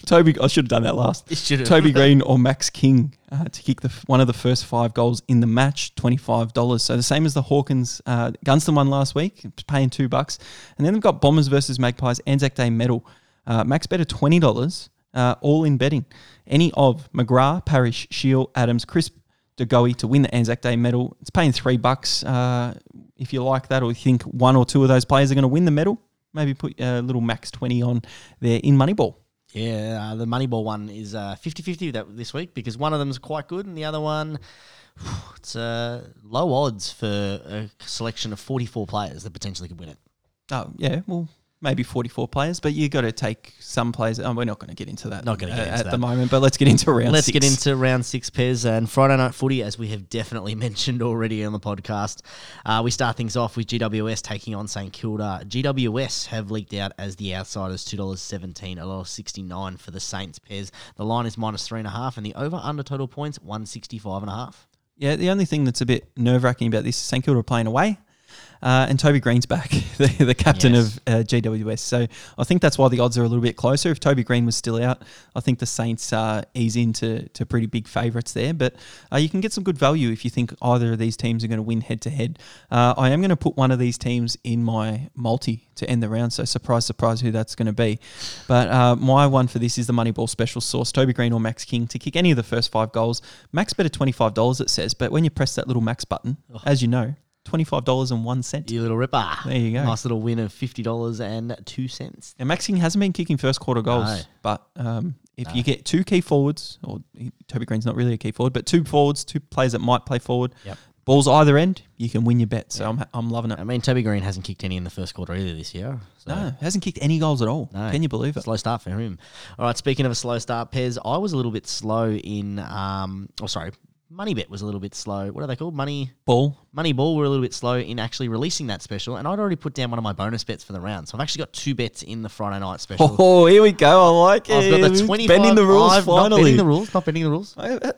Toby, I should have done that last. You should have. Toby Greene or Max King uh, to kick the one of the first five goals in the match, twenty five dollars. So the same as the Hawkins uh, Gunston one last week, paying two bucks. And then they've got Bombers versus Magpies Anzac Day medal. Uh, max bet of twenty dollars, uh, all in betting. Any of McGrath, Parish, Shiel, Adams, Crisp, De Goey to win the Anzac Day medal. It's paying three bucks. Uh, if you like that, or you think one or two of those players are going to win the medal, maybe put a little max twenty on there in Moneyball. Yeah, uh, the Moneyball one is uh, 50-50 that this week because one of them's quite good and the other one, it's uh, low odds for a selection of 44 players that potentially could win it. Oh yeah, well maybe forty four players, but you got to take some players. Oh, we're not going to get into that. Not gonna get uh, at that. the moment, but let's get into round. Let's six. get into round six Pez and Friday night footy, as we have definitely mentioned already on the podcast. Uh, we start things off with GWS taking on St Kilda. GWS have leaked out as the outsiders, two dollars seventeen, a lot sixty nine for the Saints Pez. The line is minus three and a half, and the over under total points one sixty five and a half. Yeah, the only thing that's a bit nerve wracking about this is St Kilda playing away. Uh, and Toby Greene's back, the, the captain Yes. of uh, GWS. So I think that's why the odds are a little bit closer. If Toby Greene was still out, I think the Saints uh, ease into to pretty big favourites there. But uh, you can get some good value if you think either of these teams are going to win head to head. Uh, I am going to put one of these teams in my multi to end the round. So surprise, surprise, who that's going to be. But uh, my one for this is the Moneyball special source, Toby Greene or Max King to kick any of the first five goals. Max bet of twenty five dollars it says, but when you press that little max button, as you know, twenty five dollars and one cent. You little ripper. There you go. Nice little win of fifty dollars and two cents. And Max King hasn't been kicking first quarter goals, No. but um, if you get two key forwards, or Toby Greene's not really a key forward, but two forwards, two players that might play forward, Yep. balls either end, you can win your bet. So I'm, I'm loving it. I mean, Toby Greene hasn't kicked any in the first quarter either this year. So. no, hasn't kicked any goals at all. No. Can you believe it? Slow start for him. All right, speaking of a slow start, Pez, I was a little bit slow in. Um, oh, sorry, Moneybet was a little bit slow. What are they called? Money Bull. Money Ball. Moneyball were a little bit slow in actually releasing that special, and I'd already put down one of my bonus bets for the round. So I've actually got two bets in the Friday night special. Oh, here we go. I like it. I've got the twenty. Bending the rules I've finally. Not bending the rules. Not bending the rules. I- uh,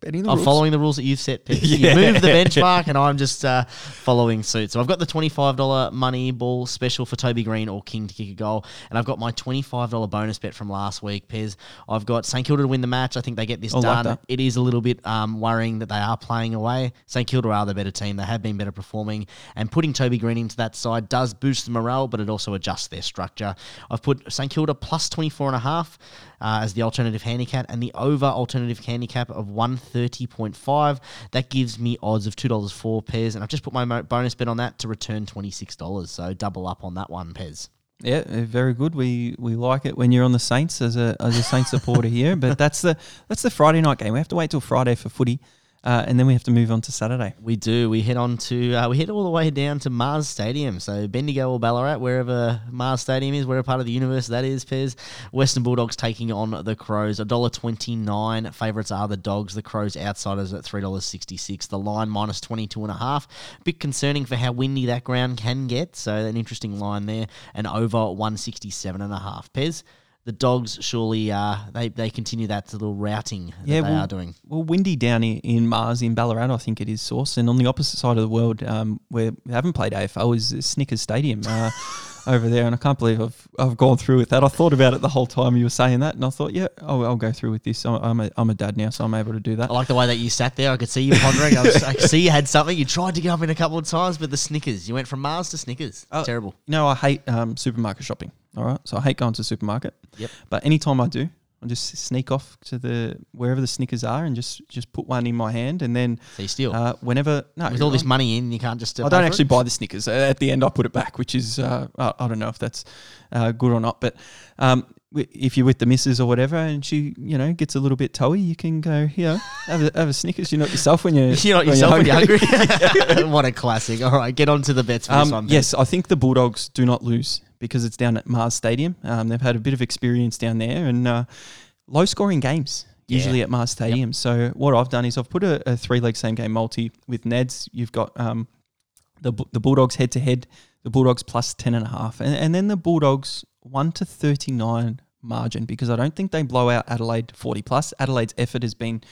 the I'm rules. following the rules that you've set, Pete. Yeah. You move the benchmark, and I'm just uh, following suit. So I've got the $25 money ball special for Toby Greene or King to kick a goal, and I've got my $25 bonus bet from last week, Pez. I've got St Kilda to win the match. I think they get this I like done. that. It is a little bit um, worrying that they are playing away. St Kilda are the better team. They have been better performing, and putting Toby Greene into that side does boost the morale, but it also adjusts their structure. I've put St Kilda plus 24 and a half uh, as the alternative handicap, and the over alternative handicap of 130.5. That gives me odds of $2 four Pez, and I've just put my bonus bet on that to return $26. So double up on that one, Pez. Yeah, uh, very good. We we like it when you're on the Saints as a as a Saints supporter here. But that's the that's the Friday night game. We have to wait till Friday for footy, uh, and then we have to move on to Saturday. We do. We head on to uh, we head all the way down to Mars Stadium. So Bendigo or Ballarat, wherever Mars Stadium is, wherever part of the universe that is. Pez Western Bulldogs taking on the Crows. A dollar twenty nine. Favourites are the Dogs. The Crows outsiders at three dollars sixty six. The line minus twenty two and a half. Bit concerning for how windy that ground can get. So an interesting line there. And over one sixty seven and a half. Pez. The dogs surely uh, they, they continue that little routing that Yeah, they well, are doing. Well, windy down in, in Mars in Ballarat, I think it is source, and on the opposite side of the world, um, where we haven't played AFL, is Snickers Stadium. Uh, Over there, and I can't believe I've I've gone through with that. I thought about it the whole time you were saying that, and I thought, yeah, I'll, I'll go through with this. I'm, I'm a I'm a dad now, so I'm able to do that. I like the way that you sat there. I could see you pondering. I, was, I could see you had something. You tried to get up in a couple of times, but the Snickers. You went from Mars to Snickers. Oh. Terrible. No, I hate um, supermarket shopping. All right. So I hate going to the supermarket. Yep. But anytime I do, I just sneak off to the wherever the Snickers are and just just put one in my hand, and then So you steal. uh, whenever no, With you're all this money in, you can't just. Uh, I don't actually it? buy the Snickers. At the end, I put it back, which is uh, I, I don't know if that's uh, good or not. But um, if you're with the missus or whatever, and she you know gets a little bit toey, you can go here have a, have a Snickers. You're not yourself when you're You're not when yourself when you're hungry. hungry. what a classic. All right, get on to the bets Um, yes, I think the Bulldogs do not lose because it's down at Mars Stadium. Um, they've had a bit of experience down there and uh, low scoring games usually at Mars Stadium. So what I've done is I've put a, a three leg same game multi with Neds. You've got um, the the Bulldogs head to head, the Bulldogs plus ten and a half, and, and then the Bulldogs one to thirty nine margin because I don't think they blow out Adelaide forty plus. Adelaide's effort has been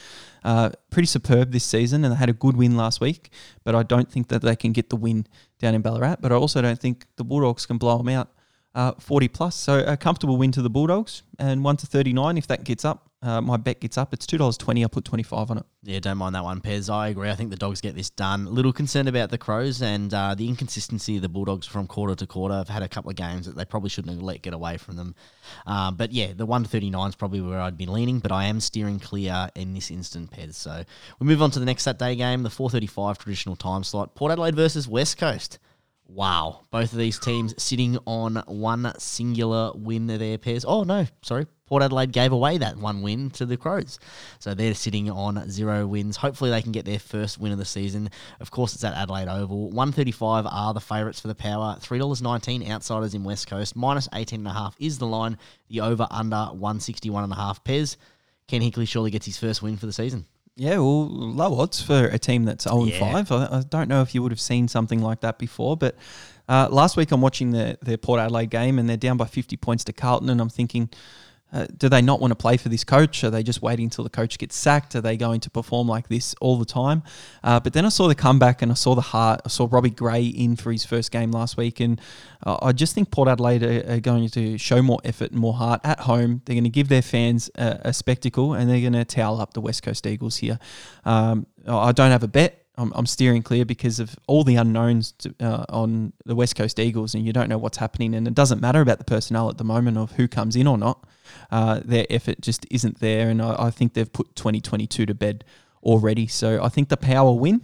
uh, pretty superb this season, and they had a good win last week. But I don't think that they can get the win down in Ballarat. But I also don't think the Bulldogs can blow them out uh, forty plus. So a comfortable win to the Bulldogs and one to thirty nine if that gets up. Uh, my bet gets up. It's two dollars twenty. I put twenty five on it. Yeah, don't mind that one, Pez. I agree. I think the Dogs get this done. A little concerned about the Crows and uh, the inconsistency of the Bulldogs from quarter to quarter. I've had a couple of games that they probably shouldn't have let get away from them. Um, but yeah, the 139 is probably where I'd be leaning, but I am steering clear in this instant, Pez. So we move on to the next Saturday game, the 435 traditional time slot. Port Adelaide versus West Coast. Wow. Both of these teams sitting on one singular win there, Pez. Oh, no, sorry. Port Adelaide gave away that one win to the Crows. So they're sitting on zero wins. Hopefully they can get their first win of the season. Of course, it's at Adelaide Oval. 135 are the favourites for the power. $3.19 outsiders in West Coast. Minus 18.5 is the line. The over under 161.5. Pez. Ken Hinkley surely gets his first win for the season. Yeah, well, low odds for a team that's 0 and Yeah. 5. I, I don't know if you would have seen something like that before, but uh, last week I'm watching the, the Port Adelaide game and they're down by 50 points to Carlton, and I'm thinking, uh, do they not want to play for this coach? Are they just waiting until the coach gets sacked? Are they going to perform like this all the time? Uh, but then I saw the comeback and I saw the heart. I saw Robbie Gray in for his first game last week, and uh, I just think Port Adelaide are, are going to show more effort and more heart at home. They're going to give their fans a, a spectacle, and they're going to towel up the West Coast Eagles here. Um, I don't have a bet. I'm, steering clear because of all the unknowns to, uh, on the West Coast Eagles, and you don't know what's happening. And it doesn't matter about the personnel at the moment of who comes in or not. Uh, their effort just isn't there, and I, I think they've put 2022 to bed already. So I think the power win,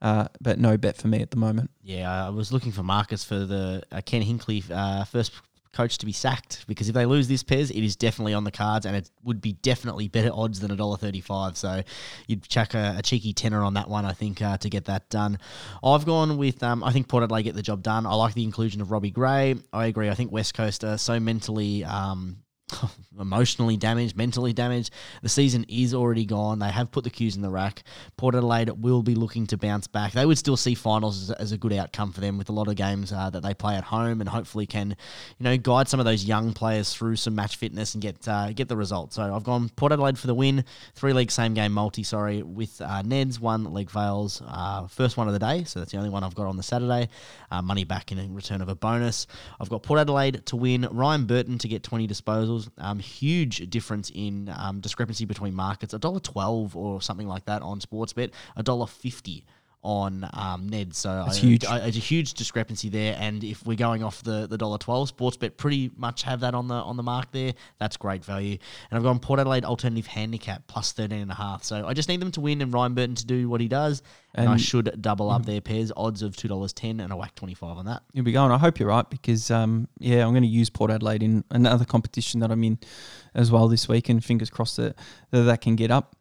uh, but no bet for me at the moment. Yeah, I was looking for markets for the uh, Ken Hinkley uh, first coach to be sacked because if they lose this Pez, it is definitely on the cards and it would be definitely better odds than a dollar thirty-five. So you'd chuck a, a cheeky tenner on that one, I think, uh, to get that done. I've gone with um, I think Port Adelaide get the job done. I like the inclusion of Robbie Gray. I agree. I think West Coast are so mentally. Um, emotionally damaged, mentally damaged. The season is already gone. They have put the cues in the rack. Port Adelaide will be looking to bounce back. They would still see finals as, as a good outcome for them with a lot of games uh, that they play at home and hopefully can, you know, guide some of those young players through some match fitness and get uh, get the result. So I've gone Port Adelaide for the win. Three league same game multi, sorry, with uh, Neds, one leg fails. Uh, first one of the day, so that's the only one I've got on the Saturday. Uh, money back in return of a bonus. I've got Port Adelaide to win, Ryan Burton to get 20 disposals. Um, huge difference in um, discrepancy between markets. $1.12 or something like that on Sportsbet, $1.50 on um, Ned. So That's I, huge. I, it's a huge discrepancy there. And if we're going off the the dollar twelve, Sportsbet pretty much have that on the on the mark there. That's great value. And I've gone Port Adelaide alternative handicap plus thirteen and a half. So I just need them to win and Ryan Burton to do what he does, and, I should double up their Pez. Odds of two dollars ten and a whack twenty five on that. You'll be going. I hope you're right because, um, yeah, I'm going to use Port Adelaide in another competition that I'm in as well this week, and fingers crossed that that, that can get up.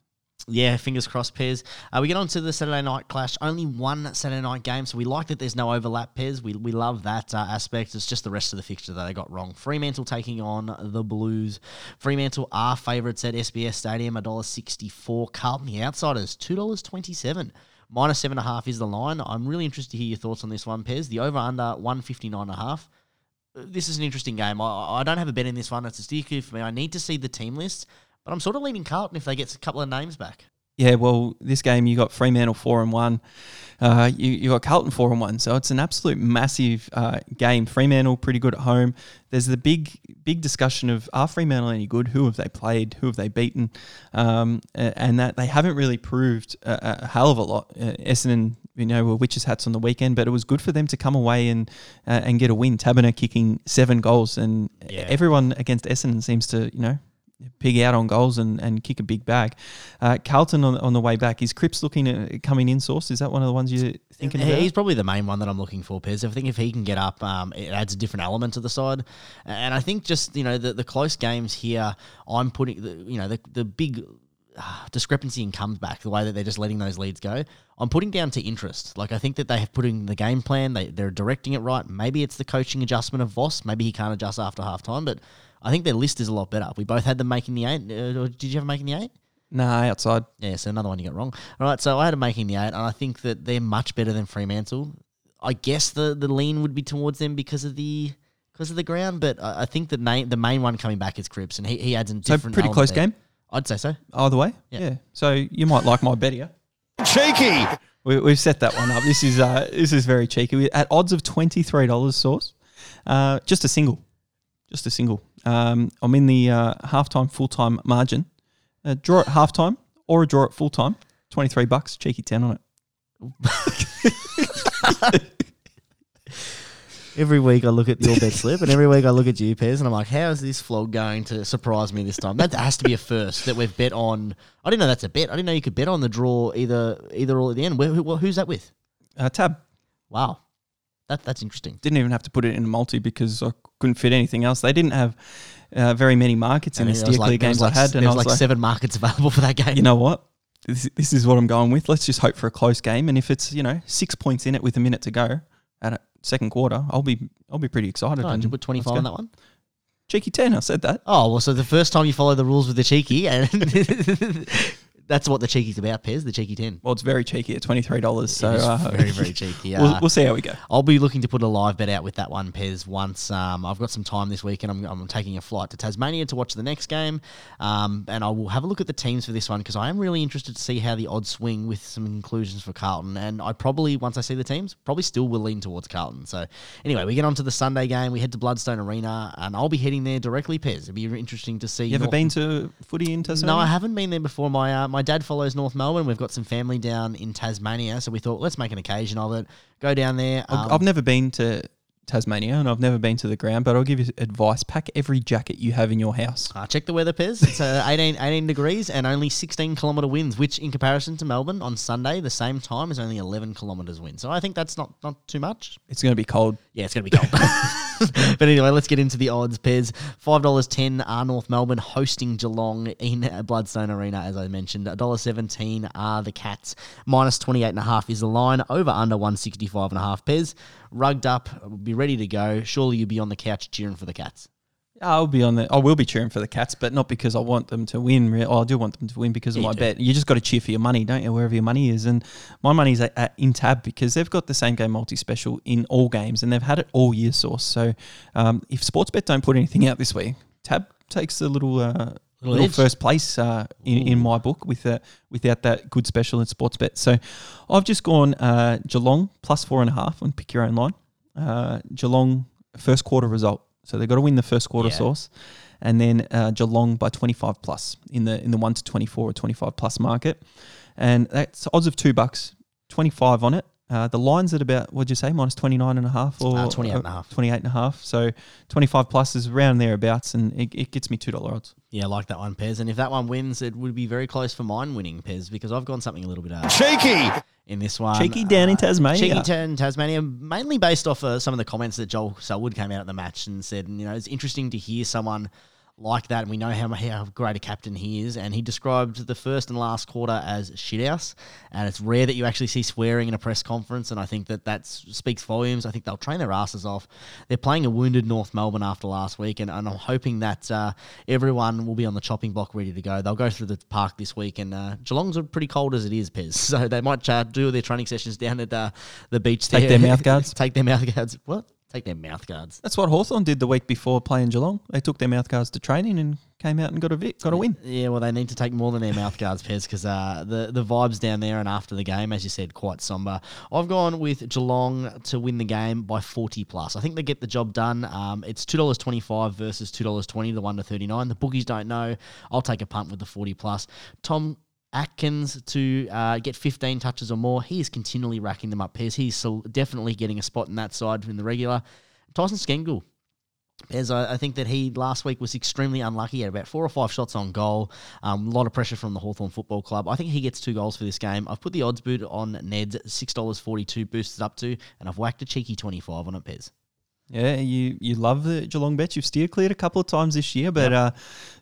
Yeah, fingers crossed, Pez. Uh, we get on to the Saturday night clash. Only one Saturday night game, so we like that there's no overlap, Pez. We, we love that uh, aspect. It's just the rest of the fixture that they got wrong. Fremantle taking on the Blues. Fremantle are favourites at SBS Stadium, $1.64. Carlton, the outsiders, $2.27. Minus seven and a half is the line. I'm really interested to hear your thoughts on this one, Pez. The over under 159 and a half this is an interesting game. I, I don't have a bet in this one. It's a sticker for me. I need to see the team list, but I'm sort of leaning Carlton if they get a couple of names back. Yeah, well, this game you got Fremantle four and one, uh, you you got Carlton four and one, so it's an absolute massive uh, game. Fremantle pretty good at home. There's the big big discussion of are Fremantle any good? Who have they played? Who have they beaten? Um, and that they haven't really proved a, a hell of a lot. Uh, Essendon you know were witches hats on the weekend, but it was good for them to come away and uh, and get a win. Taberner kicking seven goals, and Yeah. everyone against Essendon seems to you know pig out on goals and, and kick a big bag. Uh, Carlton on, on the way back is Cripps looking at coming in. Source is that one of the ones you're thinking about? He's probably the main one that I'm looking for, Pez. I think if he can get up, um, it adds a different element to the side. And I think just you know the, the close games here, I'm putting the you know the the big uh, discrepancy in comes back the way that they're just letting those leads go. I'm putting down to interest. Like I think that they have put in the game plan. They they're directing it right. Maybe it's the coaching adjustment of Voss. Maybe he can't adjust after half time, but. I think their list is a lot better. We both had them making the eight. Uh, did you have them making the eight? No, outside. Yeah, so another one you got wrong. All right, so I had them making the eight, and I think that they're much better than Fremantle. I guess the, the lean would be towards them because of the because of the ground, but I, I think the main the main one coming back is Cripps, and he, he adds a So different. pretty close there. game I'd say so. either way. Yeah. Yeah. So you might like my bet here. Cheeky. We, we've set that one up. This is uh, this is very cheeky. We- At odds of twenty three dollars, source, uh, just a single, just a single. Um, I'm in the uh, halftime full time margin. Uh, draw at halftime or a draw at full time. Twenty three bucks, cheeky ten on it. Every week I look at your bet slip, and every week I look at you, Pez, and I'm like, how is this flog going to surprise me this time? That has to be a first that we've bet on. I didn't know that's a bet. I didn't know you could bet on the draw either either or at the end. Where, who, who's that with? Uh, tab Wow, that that's interesting. didn't even have to put it in a multi because I couldn't fit anything else. They didn't have uh, very many markets in And the steer was games I had, there and was was like, like, seven markets available for that game. you know what? This, this is what I'm going with. Let's just hope for a close game, and if it's you know six points in it with a minute to go at a second quarter, I'll be I'll be pretty excited. Oh, did you put 25 on that one? Cheeky ten. I said that. Oh, well, so the first time you follow the rules with the cheeky, and that's what the cheeky's about, Pez, the cheeky 10. Well, it's very cheeky at twenty three dollars. So uh, very, very cheeky. we'll, Uh, we'll see how we go. I'll be looking to put a live bet out with that one, Pez, once um, I've got some time this week and I'm, I'm taking a flight to Tasmania to watch the next game. Um, and I will have a look at the teams for this one because I am really interested to see how the odds swing with some inclusions for Carlton. And I probably, once I see the teams, probably still will lean towards Carlton. So anyway, we get on to the Sunday game. We head to Blundstone Arena and I'll be heading there directly, Pez. It'll be interesting to see. You ever North- been to footy in Tasmania? no, I haven't been there before. My uh, my dad follows North Melbourne. We've got some family down in Tasmania, so we thought let's make an occasion of it. Go down there. Um, I've never been to Tasmania and I've never been to the ground, but I'll give you advice: pack every jacket you have in your house. uh, check the weather, Pez. It's uh, 18, 18 degrees and only 16 kilometre winds, which in comparison to Melbourne on Sunday, the same time, is only 11 kilometres wind. So I think that's not, not too much. It's going to be cold. Yeah, it's going to be cold. but anyway, let's get into the odds, Pez. $5.10 are North Melbourne hosting Geelong in Blundstone Arena, as I mentioned. $1.17 are the Cats. Minus 28.5 is the line. Over under 165.5 Pez. Rugged up, be ready to go. Surely you'll be on the couch cheering for the Cats. I'll be on the. I will be cheering for the Cats, but not because I want them to win. Oh, I do want them to win because of Yeah, my you bet. You just got to cheer for your money, don't you? Wherever your money is, and my money's at, at in tab because they've got the same game multi special in all games, and they've had it all year. Source. So, um, if Sportsbet don't put anything out this week, tab takes a little. Uh, Little Little first place uh, in, in my book with uh, without that good special in sports bet. So I've just gone uh, Geelong plus four and a half on pick your own line. Uh, Geelong first quarter result. So they've got to win the first quarter Yeah. source, and then uh, Geelong by twenty five plus in the in the one to twenty four or twenty five plus market, and that's odds of two bucks, twenty five on it. Uh, the line's at about what'd you say minus 29 and a half or Uh, 28 and a half. 28 and a half. So 25 plus is around thereabouts and it, it gets me $2 odds. Yeah, I like that one, Pez. And if that one wins, it would be very close for mine winning, Pez, because I've gone something a little bit uh, Cheeky. in this one. Cheeky down in Tasmania. Cheeky down in Tasmania, mainly based off uh, some of the comments that Joel Selwood came out at the match and said, you know, it's interesting to hear someone like that. And we know how, how great a captain he is. And he described the first and last quarter as shithouse. And it's rare that you actually see swearing in a press conference. And I think that that speaks volumes. I think they'll train their asses off. They're playing a wounded North Melbourne after last week. And, and I'm hoping that uh, everyone will be on the chopping block ready to go. They'll go through the park this week. And uh, Geelong's are pretty cold as it is, Pez. So they might uh, do their training sessions down at uh, the beach Take there. their mouth guards? Take their mouth guards. What? Take their mouth guards. That's what Hawthorn did the week before playing Geelong. They took their mouth guards to training and came out and got a vi- got a win. Yeah, well, they need to take more than their mouth guards, Pez, because uh, the the vibes down there and after the game, as you said, quite somber. I've gone with Geelong to win the game by forty plus. I think they get the job done. Um, it's two dollars twenty five versus two dollars twenty, the one to thirty nine. The bookies don't know. I'll take a punt with the forty plus. Tom, Atkins to uh, get 15 touches or more. He is continually racking them up, Pez. He's definitely getting a spot in that side in the regular. Tyson Stengle. Pez, I, I think that he last week was extremely unlucky. He had about four or five shots on goal. Um, a lot of pressure from the Hawthorn Football Club. I think he gets two goals for this game. I've put the odds boot on Ned's $6.42 boosted up to, and I've whacked a cheeky 25 on it, Pez. Yeah, you you love the Geelong bets. You've steered cleared a couple of times this year, but uh,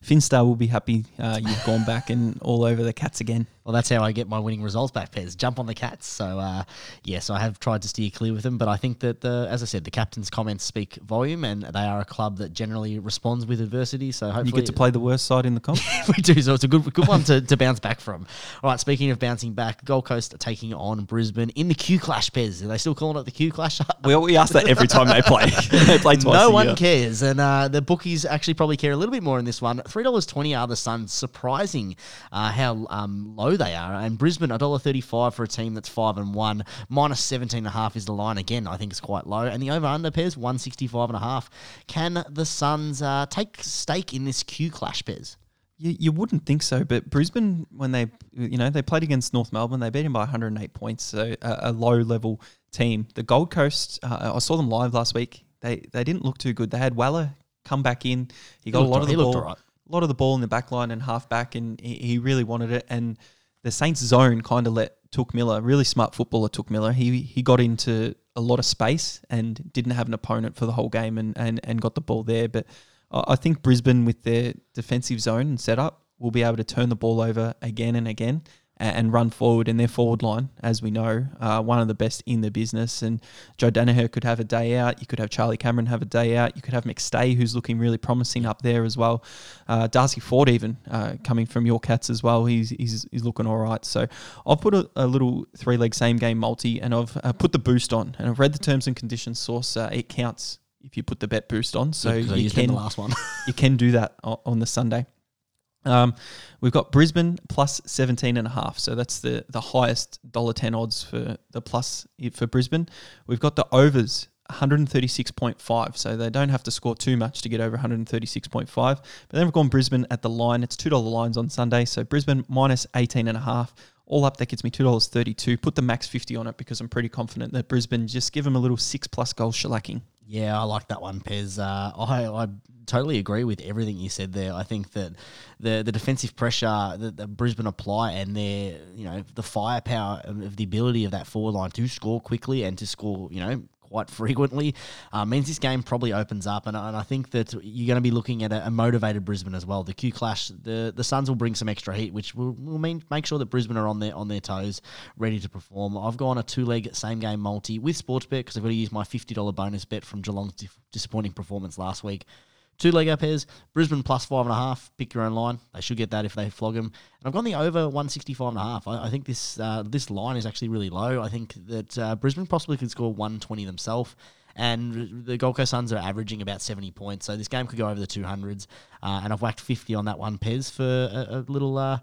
Finstar will be happy uh, you've gone back and all over the Cats again. Well, that's how I get my winning results back, Pez. Jump on the Cats. So, uh, yes, I have tried to steer clear with them, but I think that, the, as I said, the captain's comments speak volume, and they are a club that generally responds with adversity. So, hopefully, You get to play the worst side in the comp. we do. So it's a good good one to, to bounce back from. All right, speaking of bouncing back, Gold Coast are taking on Brisbane in the Q Clash, Pez. Are they still calling it the Q Clash? we, we ask that every time they play. they play twice. no a one year. cares, and uh, the bookies actually probably care a little bit more in this one. Three dollars twenty are the Suns. Surprising uh, how um, low they are, and Brisbane a dollar thirty five for a team that's five and one. Minus seventeen and a half is the line again. I think it's quite low, and the over under Pez one sixty five and a half. Can the Suns uh, take stake in this Q Clash, Pez? You, you wouldn't think so, but Brisbane, when they, you know, they played against North Melbourne, they beat him by 108 points, so a, a low level team. The Gold Coast, uh, I saw them live last week. They they didn't look too good. They had Waller come back in. He got a lot of the ball, all right. a lot of the ball in the back line and half back, and he, he really wanted it. And the Saints zone kind of let Touk Miller, really smart footballer, Touk Miller. He he got into a lot of space and didn't have an opponent for the whole game, and and, and got the ball there. But I think Brisbane with their defensive zone and setup will be able to turn the ball over again and again and run forward. in their forward line, as we know, uh, one of the best in the business. And Joe Daniher could have a day out. You could have Charlie Cameron have a day out. You could have McStay, who's looking really promising up there as well. Uh, Darcy Fort, even uh, coming from your Cats as well. He's, he's, he's looking all right. So I've put a, a little three leg same game multi and I've uh, put the boost on. And I've read the terms and conditions source. Uh, it counts if you put the bet boost on. So I you used it in can the last one. you can do that on the Sunday. Um, we've got Brisbane plus 17 and a half. So that's the, the highest $1.10 odds for the plus for Brisbane. We've got the overs 136.5. So they don't have to score too much to get over 136.5. But then we've gone Brisbane at the line. It's $2 lines on Sunday. So Brisbane minus 18 and a half. All up, that gets me $2.32. Put the max 50 on it because I'm pretty confident that Brisbane just give them a little six plus goal shellacking. Yeah, I like that one, Pez. Uh, I, I totally agree with everything you said there. I think that the the defensive pressure that, that Brisbane apply and their you know the firepower of the ability of that forward line to score quickly and to score you know quite frequently uh, means this game probably opens up. And, and I think that you're going to be looking at a, a motivated Brisbane as well. The Q Clash, the the Suns will bring some extra heat, which will, will mean make sure that Brisbane are on their on their toes, ready to perform. I've gone a two leg same game multi with Sportsbet because I've got to use my fifty dollar bonus bet from Geelong's disappointing performance last week. Two leg up Pez, Brisbane plus five and a half. Pick your own line. They should get that if they flog them. And I've gone the over 165 and a half. I, I think this uh, this line is actually really low. I think that uh, Brisbane possibly could score 120 themselves. And the Gold Coast Suns are averaging about 70 points. So this game could go over the 200s. Uh, and I've whacked 50 on that one, Pez, for a, a little uh,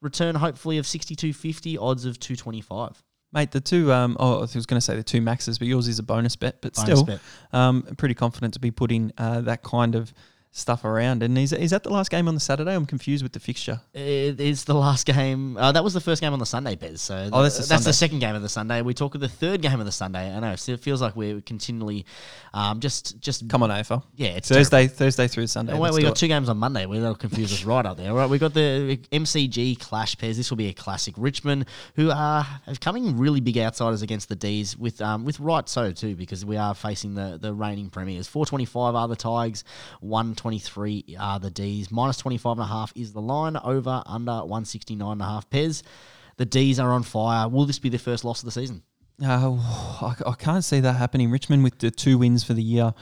return, hopefully, of 62.50, odds of 225. Mate, the two, um, oh, I was going to say the two maxes, but yours is a bonus bet. But Bonus still, bet. Um, pretty confident to be putting uh, that kind of stuff around. And is, is that the last game on the Saturday? I'm confused with the fixture. It is the last game. Uh, that was the first game on the Sunday, Pez. So Oh, that's the that's the second game of the Sunday. We talk of the third game of the Sunday. I know so it feels like we're continually um, just just Come on, AFL. Yeah, it's Thursday, Thursday through Sunday. Oh, wait, we got it. two games on Monday. We're that'll confuse us right up there. All right, we got the MCG clash Pez. This will be a classic. Richmond, who are coming really big outsiders against the D's, with um, with right so too, because we are facing the the reigning premiers. Four twenty five are the Tigers, one twenty three are the D's. Minus twenty five and a half is the line. Over under one sixty nine and a half Pez. The D's are on fire. Will this be their first loss of the season? Uh, I, I can't see that happening. Richmond with the two wins for the year,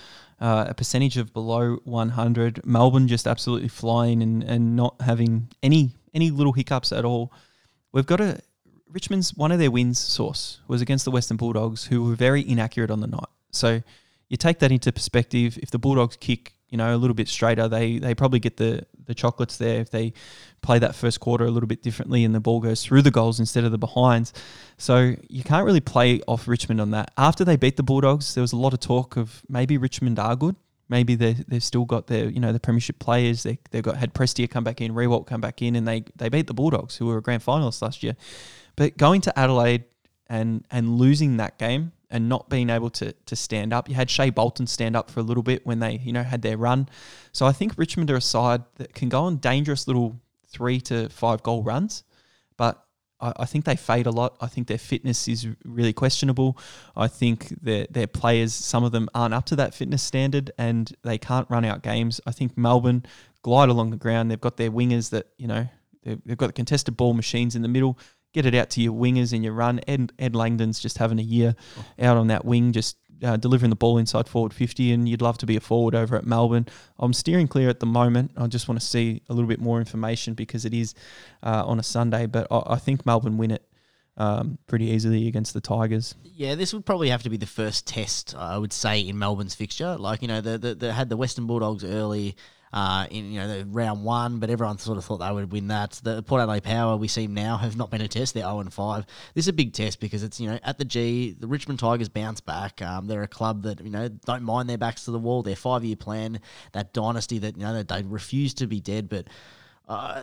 uh, a percentage of below 100. Melbourne just absolutely flying and, and not having any any little hiccups at all. We've got a Richmond's one of their wins source was against the Western Bulldogs, who were very inaccurate on the night. So you take that into perspective. If the Bulldogs kick, you know, a little bit straighter, they they probably get the the chocolates there. If they play that first quarter a little bit differently and the ball goes through the goals instead of the behinds, so you can't really play off Richmond on that. After they beat the Bulldogs, there was a lot of talk of maybe Richmond are good. Maybe they they've still got their you know the premiership players. They they've got had Prestia come back in, Riewoldt come back in, and they they beat the Bulldogs, who were a grand finalist last year. But going to Adelaide and and losing that game and not being able to to stand up. You had Shai Bolton stand up for a little bit when they you know had their run. So I think Richmond are a side that can go on dangerous little three to five goal runs, but. I I think they fade a lot. I think their fitness is really questionable. I think their their players, some of them aren't up to that fitness standard, and they can't run out games. I think Melbourne glide along the ground. They've got their wingers that you know they've, they've got the contested ball machines in the middle get it out to your wingers in your run. Ed, Ed Langdon's just having a year out on that wing, just uh, delivering the ball inside forward 50, and you'd love to be a forward over at Melbourne. I'm steering clear at the moment. I just want to see a little bit more information because it is uh, on a Sunday, but I, I think Melbourne win it. Um, pretty easily against the Tigers. Yeah, this would probably have to be the first test, I would say, in Melbourne's fixture. Like, you know, the, the, the had the Western Bulldogs early uh, in you know the round one, but everyone sort of thought they would win that. The Port Adelaide Power we see now have not been a test; they're zero and five. This is a big test because it's you know at the G, the Richmond Tigers bounce back. Um, they're a club that you know don't mind their backs to the wall. Their five year plan, that dynasty that you know they refuse to be dead, but. Uh,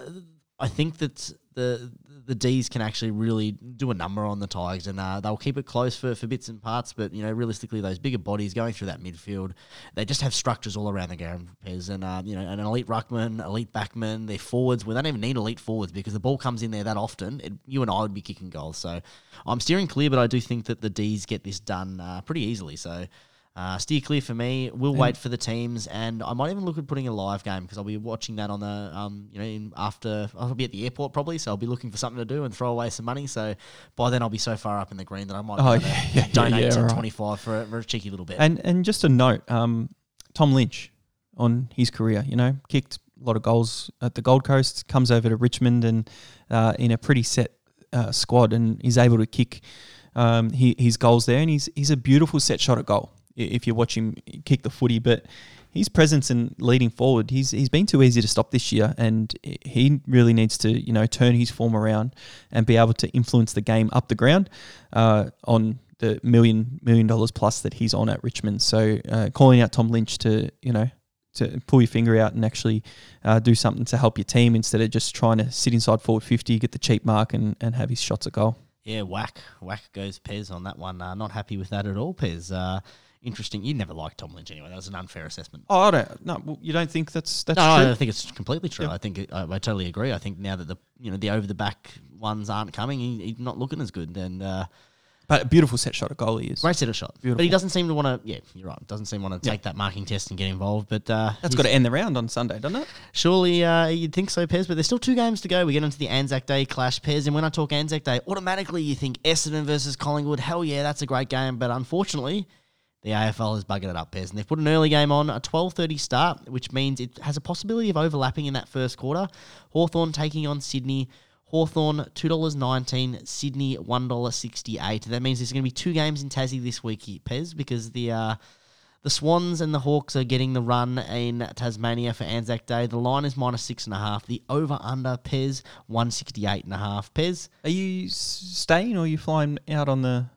I think that the the D's can actually really do a number on the Tigers, and uh, they'll keep it close for, for bits and parts. But you know, realistically, those bigger bodies going through that midfield, they just have structures all around the ground. Pez, and uh, you know, an elite ruckman, elite backman, their forwards. We don't even need elite forwards because the ball comes in there that often. It, you and I would be kicking goals. So I'm steering clear, but I do think that the D's get this done uh, pretty easily. So. Uh, steer clear for me. We'll wait for the teams, and I might even look at putting a live game because I'll be watching that on the um, you know, in after I'll be at the airport probably, so I'll be looking for something to do and throw away some money. So by then I'll be so far up in the green that I might Oh, be able to yeah, yeah, donate yeah, to right. twenty five for, a- for a cheeky little bit. And and just a note, um, Tom Lynch on his career, you know, kicked a lot of goals at the Gold Coast, comes over to Richmond and uh, in a pretty set uh, squad, and is able to kick um, he, his goals there, and he's he's a beautiful set shot at goal. If you watch him kick the footy, but his presence and leading forward, he's he's been too easy to stop this year, and he really needs to you know turn his form around and be able to influence the game up the ground uh, on the million million dollars plus that he's on at Richmond. So uh, calling out Tom Lynch to you know to pull your finger out and actually uh, do something to help your team instead of just trying to sit inside forward fifty, get the cheap mark, and, and have his shots at goal. yeah, whack whack goes Pez on that one. Uh, not happy with that at all, Pez. Interesting. You never liked Tom Lynch anyway. That was an unfair assessment. Oh, I don't. No, well, you don't think that's that's no, true? I think it's completely true. I think I, I totally agree. I think now that the you know the over the back ones aren't coming, he, he's not looking as good. And uh, But a beautiful set shot at goal he is. great set of shot, but he doesn't seem to want to. Yeah, you're right. Doesn't seem to want to Yeah. take that marking test and get involved. But uh, That's got to end the round on Sunday, doesn't it? Surely uh, you'd think so, Pez, but there's still two games to go. We get into the Anzac Day clash, Pez, and when I talk Anzac Day, automatically you think Essendon versus Collingwood. Hell yeah, that's a great game, but unfortunately, the AFL has buggered it up, Pez, and they've put an early game on, a 12.30 start, which means it has a possibility of overlapping in that first quarter. Hawthorn taking on Sydney. Hawthorn $2.19, Sydney $1.68. That means there's going to be two games in Tassie this week, Pez, because the... Uh, the Swans and the Hawks are getting the run in Tasmania for Anzac Day. The line is minus six and a half. The over under Pez one sixty eight and a half. Pez, Are you staying or are you flying out on the?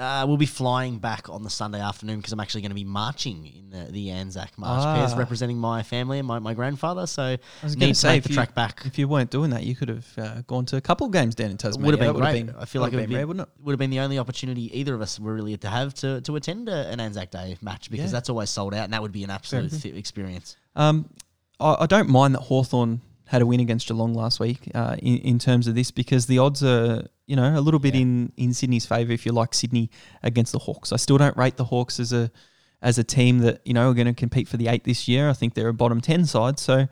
Uh, we'll be flying back on the Sunday afternoon because I'm actually going to be marching in the, the Anzac March. Ah. Representing my family and my, my grandfather. So I was need to to say make if the you, track back. if you weren't doing that, you could have uh, gone to a couple of games down in Tasmania. would have been That great. I feel like it would been be, rare, wouldn't it? would have been the only opportunity either of us were really to have to, to attend a, an Anzac Day match because Yeah. that's always sold out and that would be an absolute fit experience. Um, I, I don't mind that Hawthorn had a win against Geelong last week uh, in, in terms of this because the odds are, you know, a little bit in, in Sydney's favour if you like Sydney against the Hawks. I still don't rate the Hawks as a as a team that, you know, are going to compete for the eight this year. I think they're a bottom 10 side. So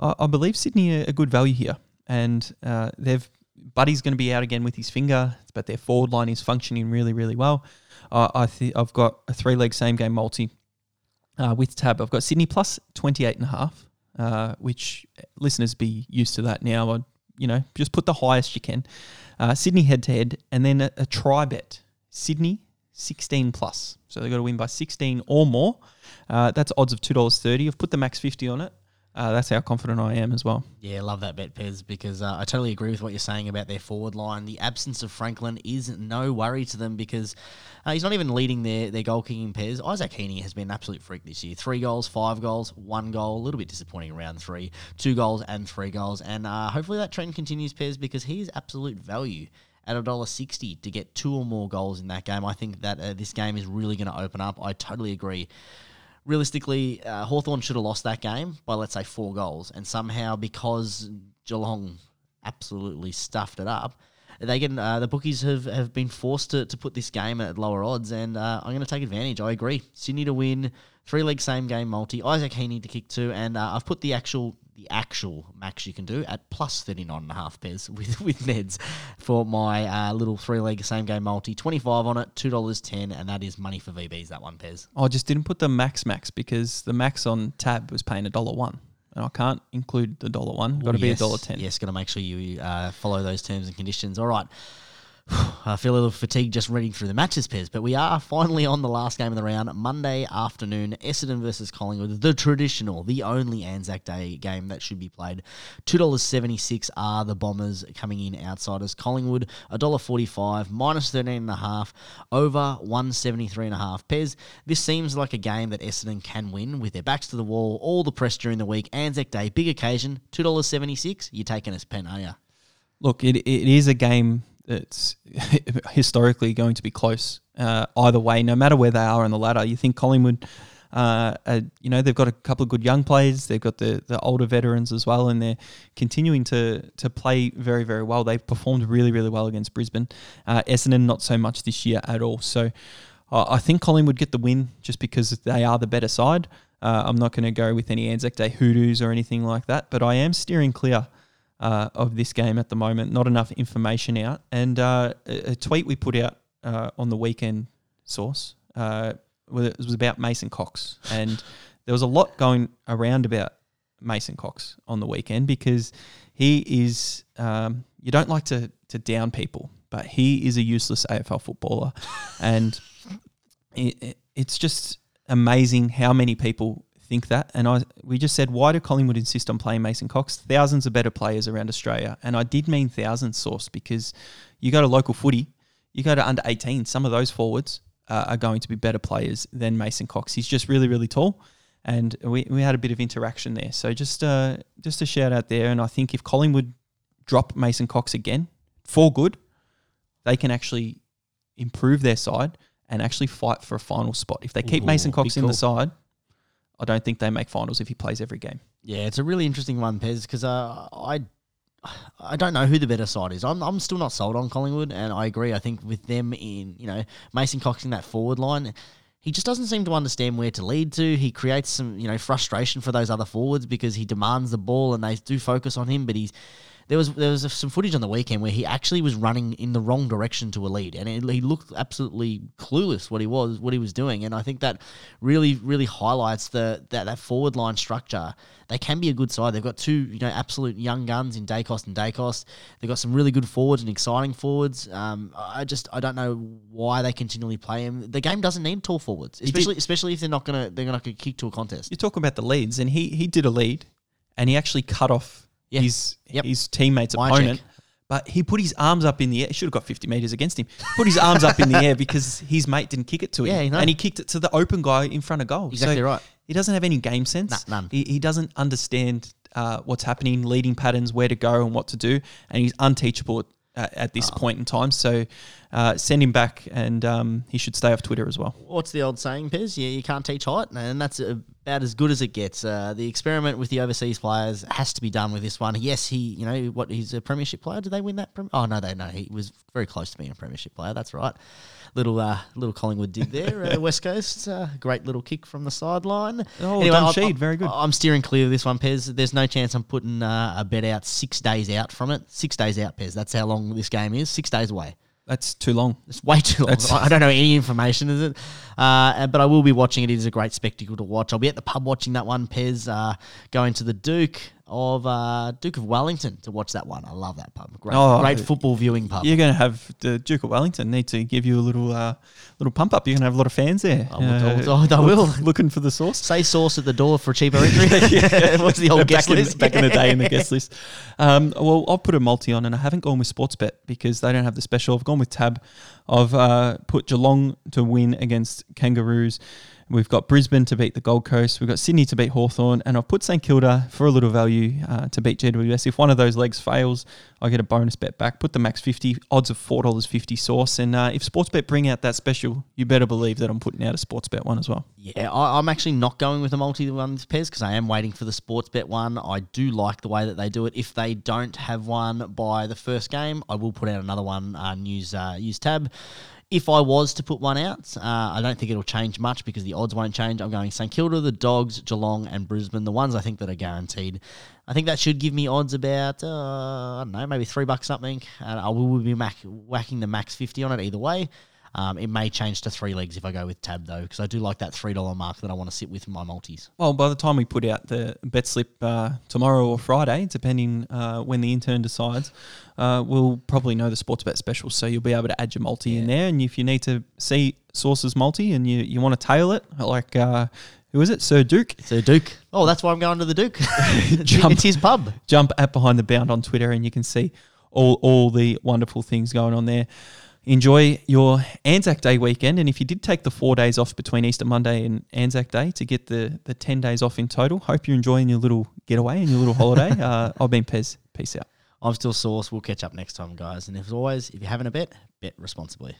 I, I believe Sydney are a good value here. And uh, they've Buddy's going to be out again with his finger, but their forward line is functioning really, really well. Uh, I think I've got a three leg same game multi uh, with tab. I've got Sydney plus 28 and a half, uh, which listeners be used to that now. I'd, you know, just put the highest you can. Uh, Sydney head to head, and then a, a try bet. Sydney 16 plus. So they've got to win by 16 or more. Uh, that's odds of $2.30. I've put the max 50 on it. Uh, that's how confident I am as well. Yeah, love that bet, Pez, because uh, I totally agree with what you're saying about their forward line. The absence of Franklin is no worry to them because uh, he's not even leading their, their goal kicking Pez. Isaac Heeney has been an absolute freak this year. Three goals, five goals, one goal. A little bit disappointing around three. Two goals and three goals. And uh, hopefully that trend continues, Pez, because he is absolute value at $1.60 to get two or more goals in that game. I think that uh, this game is really going to open up. I totally agree realistically, uh, Hawthorn should have lost that game by, let's say, four goals. And somehow, because Geelong absolutely stuffed it up, they get uh, the bookies have, have been forced to, to put this game at lower odds, and uh, I'm going to take advantage. I agree. Sydney to win, three leg same game multi. Isaac Heeney to kick two, and uh, I've put the actual the actual max you can do at plus 39 and a half Pez with, with Neds for my uh, little three leg same game multi. 25 on it, $2.10, and that is money for VBs, that one, Pez. I just didn't put the max max because the max on tab was paying a dollar one. And I can't include the dollar one. Got to be a yes, dollar ten. Yes, got to make sure you uh, follow those terms and conditions. All right. I feel a little fatigued just reading through the matches, Pez, but we are finally on the last game of the round, Monday afternoon, Essendon versus Collingwood, the traditional, the only Anzac Day game that should be played. $2.76 are the Bombers coming in outsiders. Collingwood, $1.45, minus 13.5, over 173.5. Pez, this seems like a game that Essendon can win with their backs to the wall, all the press during the week, Anzac Day, big occasion, $2.76. You're taking us pen, are you? Look, it, it is a game that's historically going to be close uh, either way, no matter where they are on the ladder. You think Collingwood, uh, uh, you know, they've got a couple of good young players. They've got the, the older veterans as well, and they're continuing to to play very, very well. They've performed really, really well against Brisbane. Uh, Essendon, not so much this year at all. So I think Collingwood get the win just because they are the better side. Uh, I'm not going to go with any Anzac Day hoodoos or anything like that, but I am steering clear uh, of this game at the moment. Not enough information out. And uh, a, tweet we put out uh, on the weekend Sauce uh, it was about Mason Cox, and there was a lot going around about Mason Cox on the weekend because he is. Um, you don't like to to down people, but he is a useless AFL footballer, and it, it, it's just amazing how many people think that. And I we just said, why do Collingwood insist on playing Mason Cox? Thousands of better players around Australia. And I did mean thousands Sauce because you go to local footy, you go to under 18, some of those forwards uh, are going to be better players than Mason Cox. He's just really, really tall. And we, we had a bit of interaction there. So just uh, just a shout out there. And I think if Collingwood drop Mason Cox again for good, they can actually improve their side and actually fight for a final spot. If they keep Ooh, Mason Cox in the side, I don't think they make finals if he plays every game. Yeah, it's a really interesting one, Pez, because uh, I I don't know who the better side is. I'm, I'm still not sold on Collingwood, and I agree. I think with them in, you know, Mason Cox in that forward line, he just doesn't seem to understand where to lead to. He creates some, you know, frustration for those other forwards because he demands the ball and they do focus on him, but he's there was there was some footage on the weekend where he actually was running in the wrong direction to a lead, and it, he looked absolutely clueless what he was what he was doing. And I think that really really highlights the that, that forward line structure. They can be a good side. They've got two you know absolute young guns in Daicos and Daicos. They've got some really good forwards and exciting forwards. Um, I just I don't know why they continually play him. The game doesn't need tall forwards, did- especially especially if they're not gonna they're not gonna kick to a contest. You're talking about the leads, and he he did a lead, and he actually cut off Yeah. his Yep. his teammate's My opponent. check. But he put his arms up in the air. He should have got 50 metres against him. Put his arms up in the air because his mate didn't kick it to him. Yeah, know. And he kicked it to the open guy in front of goal. Exactly right. He doesn't have any game sense. Nah, none. He, he doesn't understand uh, what's happening, leading patterns, where to go, and what to do. And he's unteachable at, at this Ah. point in time. So uh, send him back, and um, he should stay off Twitter as well. What's the old saying, Pez? Yeah, you can't teach height, and that's about as good as it gets. Uh, the experiment with the overseas players has to be done with this one. Yes, he, you know, what he's a premiership player. Did they win that? Prem- oh no, they no. He was very close to being a premiership player. That's right. Little uh, little Collingwood dig there, uh, West Coast. Uh, great little kick from the sideline. Oh, Anyway, I'm- Sheed, very good. I'm steering clear of this one, Pez. There's no chance I'm putting uh, a bet out six days out from it. Six days out, Pez. That's how long this game is. Six days away. That's too long. It's way too long. I I don't know any information, is it? Uh, but I will be watching it. It is a great spectacle to watch. I'll be at the pub watching that one, Pez, uh, going to the Duke. Of uh, Duke of Wellington to watch that one. I love that pub. Great, Oh, great football viewing pub. You're going to have the Duke of Wellington need to give you a little uh, little pump up. You're going to have a lot of fans there. I will- Uh, I will- look- Looking for the sauce. Say sauce at the door for a cheaper entry. What's the old guest back, list? in, back in the day in the guest list. Um, well, I'll put a multi on, and I haven't gone with Sportsbet because they don't have the special. I've gone with Tab. I've uh, put Geelong to win against Kangaroos. We've got Brisbane to beat the Gold Coast. We've got Sydney to beat Hawthorn, and I've put St Kilda for a little value uh, to beat GWS. If one of those legs fails, I get a bonus bet back. Put the max fifty odds of four dollars fifty Sauce, and uh, if Sportsbet bring out that special, you better believe that I'm putting out a Sportsbet one as well. Yeah, I, I'm actually not going with the multi one Pez because I am waiting for the Sportsbet one. I do like the way that they do it. If they don't have one by the first game, I will put out another one. Uh, use uh, use tab. If I was to put one out, uh, I don't think it'll change much because the odds won't change. I'm going St Kilda, the Dogs, Geelong, and Brisbane. The ones I think that are guaranteed. I think that should give me odds about uh, I don't know, maybe three bucks something. And I will be mac- whacking the max fifty on it either way. Um, it may change to three legs if I go with tab though, because I do like that three dollar mark that I want to sit with my multis. Well, by the time we put out the bet slip uh, tomorrow or Friday, depending uh, when the intern decides, uh, we'll probably know the Sportsbet special. So you'll be able to add your multi in there. And if you need to see Sauce's multi and you, you want to tail it, like uh, who is it? Sir Duke, Sir Duke, oh, that's why I'm going to the Duke. Jump. it's his pub. jump at Behind the Bound on Twitter and you can see all, all the wonderful things going on there. Enjoy your Anzac Day weekend. And if you did take the four days off between Easter Monday and Anzac Day to get the, the 10 days off in total, hope you're enjoying your little getaway and your little holiday. uh, I've been Pez. Peace out. I'm still Sauce. We'll catch up next time, guys. And as always, if you're having a bet, bet responsibly.